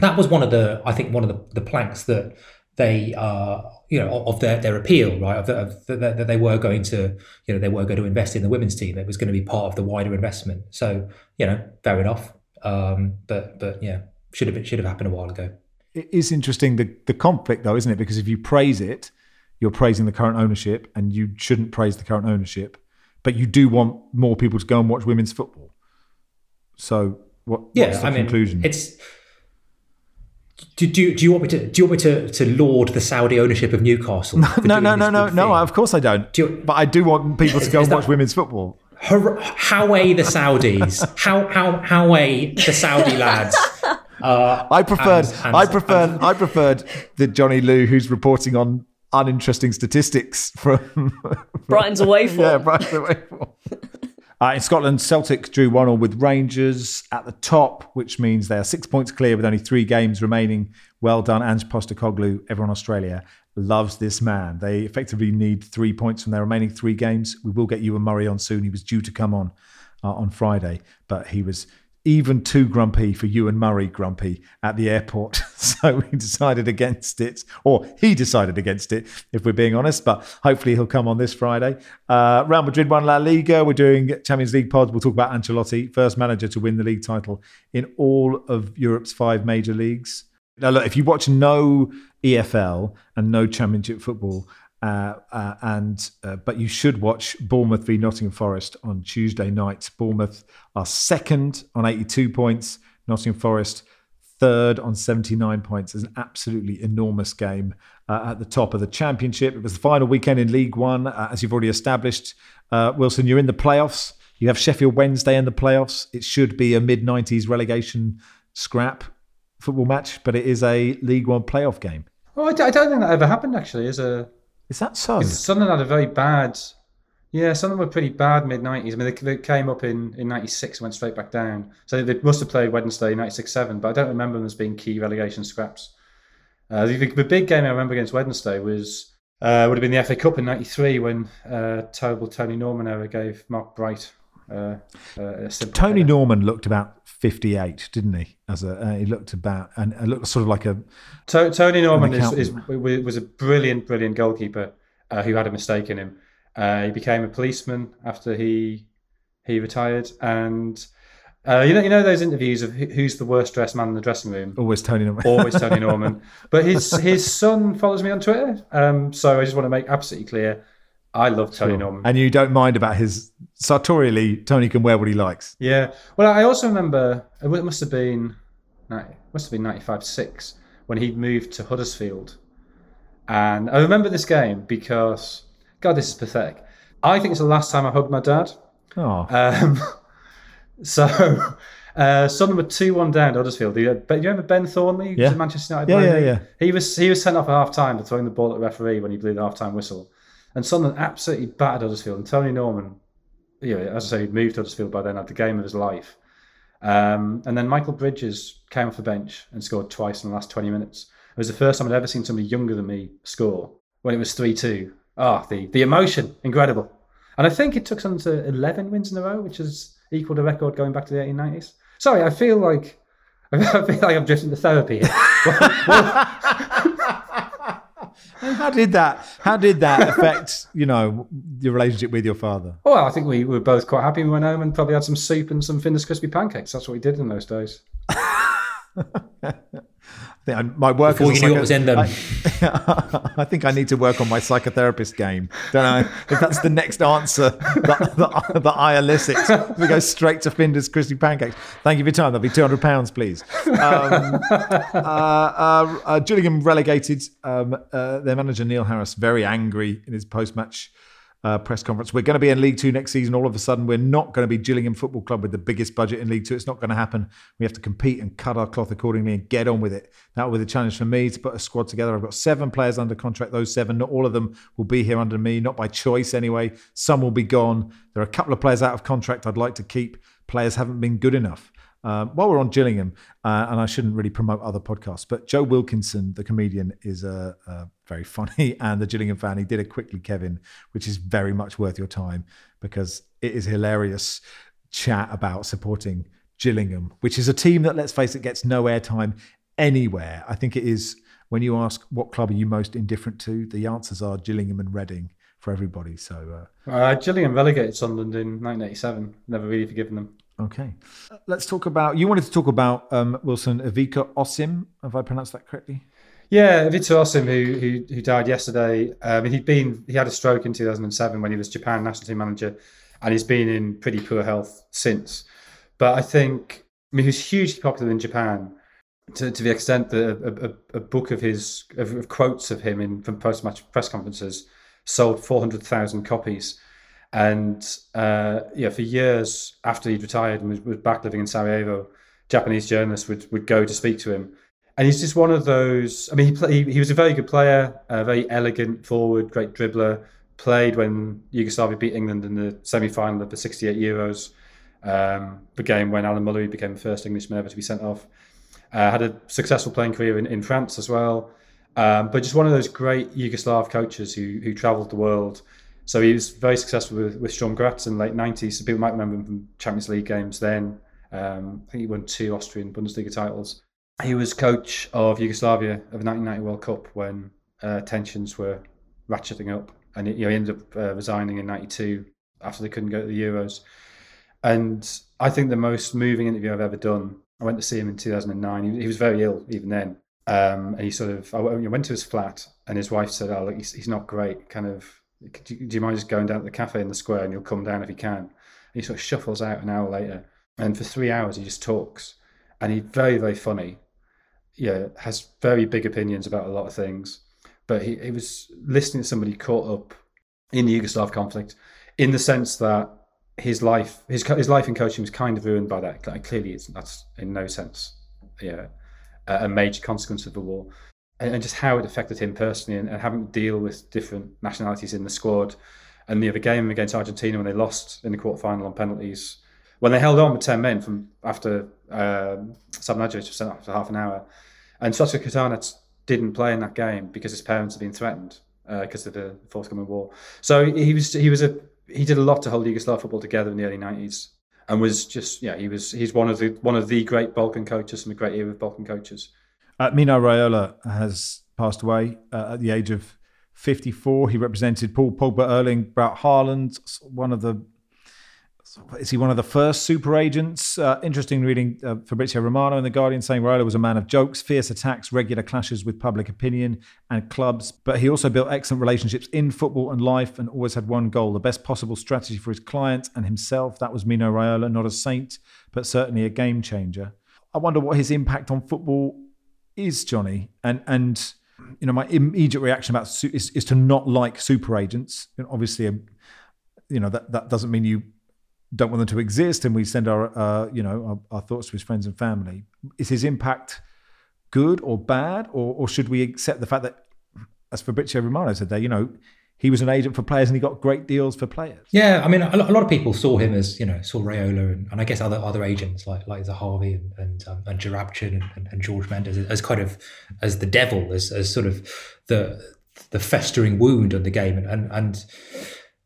that was one of the I think one of the, the planks that they are you know of their, their appeal right of, the, the, that they were going to you know they were going to invest in the women's team it was going to be part of the wider investment so you know fair enough um, but but yeah, should have should have happened a while ago. It is interesting the the conflict though, isn't it? Because if you praise it, you're praising the current ownership, and you shouldn't praise the current ownership. But you do want more people to go and watch women's football. So what? Yeah, I conclusion? mean, it's. Do, do, do you want me to do you want me to, to laud the Saudi ownership of Newcastle? No, no, no, no, no, no. Of course I don't. Do you, but I do want people to go and watch that, women's football. How a the Saudis? How how how a the Saudi lads? Uh, I preferred and, and, I preferred and, I preferred the Johnny Liew who's reporting on uninteresting statistics from Brighton's away [LAUGHS] for. Yeah, Brighton's away for. Uh, in Scotland, Celtic drew 1 0 with Rangers at the top, which means they are six points clear with only three games remaining. Well done, Ange Postecoglou, everyone in Australia loves this man. They effectively need three points from their remaining three games. We will get Ewan Murray on soon. He was due to come on uh, on Friday, but he was even too grumpy for Ewan Murray grumpy at the airport. [LAUGHS] so we decided against it, or he decided against it, if we're being honest. But hopefully he'll come on this Friday. Uh, Real Madrid won La Liga. We're doing Champions League pods. We'll talk about Ancelotti, first manager to win the league title in all of Europe's five major leagues. Now, look, if you watch no EFL and no Championship football, uh, uh, and uh, but you should watch Bournemouth v Nottingham Forest on Tuesday night. Bournemouth are second on 82 points. Nottingham Forest third on 79 points. It's an absolutely enormous game uh, at the top of the Championship. It was the final weekend in League One, uh, as you've already established. Wilson, you're in the playoffs. You have Sheffield Wednesday in the playoffs. It should be a mid 90s relegation scrap football match, but it is a League One playoff game. Oh, I, don't think that ever happened actually. Is a Is that so? Sunderland had a very bad. Yeah, Sunderland were pretty bad mid nineties. I mean, they, they came up in in ninety six and went straight back down. So they must have played Wednesday ninety six seven, but I don't remember them as being key relegation scraps. Uh, the, the big game I remember against Wednesday was uh, would have been the FA Cup in '93 when uh, terrible Tony Norman era gave Mark Bright uh, uh, Tony header. Norman looked about 58, didn't he? As a uh, he looked about and uh, looked sort of like a To- Tony Norman is, is, was a brilliant, brilliant goalkeeper uh, who had a mistake in him. Uh, he became a policeman after he he retired, and uh, you know you know those interviews of who's the worst dressed man in the dressing room. always Tony Norman. Always Tony [LAUGHS] Norman, but his his son follows me on Twitter. Um, so I just want to make absolutely clear, I love Tony Norman. and you don't mind about his sartorially. Tony can wear what he likes. Yeah. Well, I also remember it must have been, must have been ninety five six when he moved to Huddersfield, and I remember this game because God, this is pathetic. I think it's the last time I hugged my dad. Oh, Um, [LAUGHS] so. Uh, Sunderland were two one down to Huddersfield. Do you, but you remember Ben Thornley, Yeah. Manchester United Yeah, yeah, yeah. He was he was sent off at half time for throwing the ball at the referee when he blew the half time whistle. And Sunderland absolutely battered Huddersfield. And Tony Norman, you know, as I say, he'd moved to Huddersfield by then, had the game of his life. Um, and then Michael Bridges came off the bench and scored twice in the last 20 minutes. It was the first time I'd ever seen somebody younger than me score when it was 3 2. Ah, the, the emotion, incredible. And I think it took them to 11 wins in a row, which is equal to record going back to the 1890s. Sorry, I feel like [LAUGHS] I feel like I'm drifting to therapy here. [LAUGHS] how did that? How did that affect you know your relationship with your father? Well, I think we were both quite happy. We went home and probably had some soup and some Findus crispy pancakes. That's what we did in those days. [LAUGHS] I think I, my work Before you knew what was in them. I, [LAUGHS] I think I need to work on my psychotherapist game. Don't know If that's the next answer that, that, that I elicit, we go straight to Findus crispy pancakes. Thank you for your time. That'll be two hundred pounds, please. Um, uh, uh, uh, Gillingham relegated. Um, uh, their manager Neil Harris very angry in his post-match uh, press conference. We're going to be in League Two next season. All of a sudden, we're not going to be Gillingham Football Club with the biggest budget in League Two. It's not going to happen. We have to compete and cut our cloth accordingly and get on with it. That will be the challenge for me to put a squad together. I've got seven players under contract. Those seven, not all of them will be here under me, not by choice anyway. Some will be gone. There are a couple of players out of contract I'd like to keep. Players haven't been good enough. Um, while we're on Gillingham, uh, and I shouldn't really promote other podcasts, but Joe Wilkinson, the comedian, is uh, uh, very funny, [LAUGHS] and the Gillingham fan. He did a quickly, Kevin, which is very much worth your time because it is hilarious chat about supporting Gillingham, which is a team that, let's face it, gets no airtime anywhere. I think it is when you ask what club are you most indifferent to, the answers are Gillingham and Reading for everybody. So. Uh, Uh, Gillingham relegated Sunderland in 1987. Never really forgiven them. Okay. Let's talk about. You wanted to talk about um, Wilson Ivica Osim. Have I pronounced that correctly? Yeah, Victor Osim, who, who who died yesterday. Um, he'd been he had a stroke in 2007 when he was Japan national team manager, and he's been in pretty poor health since. But I think I mean he was hugely popular in Japan to, to the extent that a, a, a book of his of, of quotes of him in from post match press conferences sold 400,000 copies. And uh, yeah, for years after he'd retired and was, back living in Sarajevo, Japanese journalists would, would go to speak to him. And he's just one of those. I mean, he, play, he, he was a very good player, a very elegant forward, great dribbler. Played when Yugoslavia beat England in the semi final of the 68 Euros, um, the game when Alan Mullery became the first Englishman ever to be sent off. Uh, had a successful playing career in, in France as well. Um, but just one of those great Yugoslav coaches who, who travelled the world. So he was very successful with, with Sturm Graz in the late 90s. So people might remember him from Champions League games then. Um, I think he won two Austrian Bundesliga titles. He was coach of Yugoslavia of the 1990 World Cup when uh, tensions were ratcheting up. And you know, he ended up uh, resigning in 92 after they couldn't go to the Euros. And I think the most moving interview I've ever done, I went to see him in 2009. He, he was very ill even then. Um, and he sort of, I went to his flat and his wife said, oh, look, he's, he's not great. Kind of, do you, do you mind just going down to the cafe in the square and you'll come down if you can? And he sort of shuffles out an hour later. And for three hours, he just talks. And he's very, very funny. Yeah, has very big opinions about a lot of things. But he, he was listening to somebody caught up in the Yugoslav conflict in the sense that his life, his his life in coaching was kind of ruined by that. Like, clearly, it's that's in no sense, yeah, a major consequence of the war, and, and just how it affected him personally, and, and, having to deal with different nationalities in the squad. And the other game against Argentina when they lost in the quarterfinal on penalties, when they held on with ten men from after um, Sabanadžović was sent off for half an hour, and Srečko Katanec didn't play in that game because his parents had been threatened because uh, of the forthcoming war. So he was he was a he did a lot to hold Yugoslav football together in the early nineties and was just yeah he was he's one of the one of the great Balkan coaches from the great era of Balkan coaches. Uh, Mino Raiola has passed away uh, at the age of 54. He represented Paul Pogba, Erling Braut Haaland, one of the is he one of the first super agents? Uh, interesting reading uh, Fabrizio Romano in The Guardian saying Raiola was a man of jokes, fierce attacks, regular clashes with public opinion and clubs. But he also built excellent relationships in football and life and always had one goal the best possible strategy for his clients and himself. That was Mino Raiola, not a saint, but certainly a game changer. I wonder what his impact on football is, Johnny. And, and you know, my immediate reaction about is, is to not like super agents. And obviously, um, you know, that, that doesn't mean you don't want them to exist, and we send our uh, you know our, our, thoughts to his friends and family. Is his impact good or bad, or or should we accept the fact that, as Fabrizio Romano said there, you know, he was an agent for players and he got great deals for players. Yeah, I mean, a lot of people saw him as you know saw Raiola and, and I guess other other agents like like Zahavi and and, um, and Joorabchian and, and, George Mendes as kind of as the devil, as as sort of the the festering wound on the game and and. and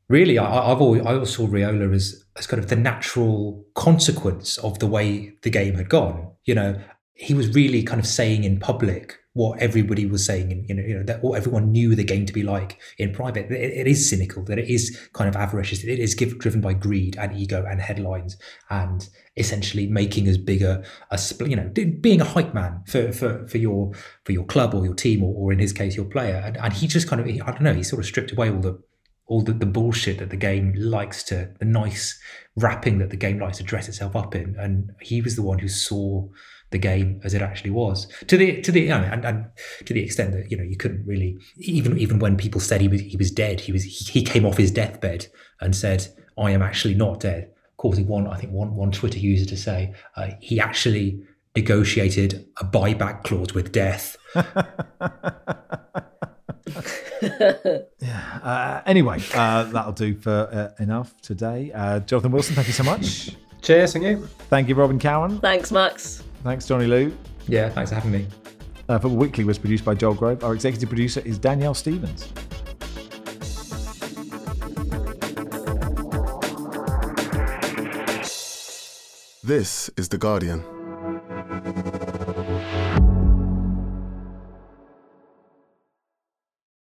really, I, have always I always saw Raiola as as kind of the natural consequence of the way the game had gone. You know, he was really kind of saying in public what everybody was saying, in, you know, you know that what everyone knew the game to be like in private. it, it is cynical, that it is kind of avaricious, it is give, driven by greed and ego and headlines, and essentially making as big a, a you know, being a hype man for, for, for your for your club or your team or, or in his case your player. And, and he just kind of, I don't know, he sort of stripped away all the all the, the bullshit that the game likes to, the nice wrapping that the game likes to dress itself up in. And he was the one who saw the game as it actually was to the to the you know, and, and to the extent that you know you couldn't really even even when people said he was he was dead he was he, he came off his deathbed and said I am actually not dead causing one I think one one Twitter user to say uh, he actually negotiated a buyback clause with death [LAUGHS] [LAUGHS] yeah. Uh, anyway, uh, that'll do for uh, enough today. Uh, Jonathan Wilson, thank you so much. Cheers, thank you. Thank you, Robyn Cowen. Thanks, Max. Thanks, Johnny Liew. Yeah, thanks for having me. Uh, Football Weekly was produced by Joel Grove. Our executive producer is Danielle Stevens. This is The Guardian.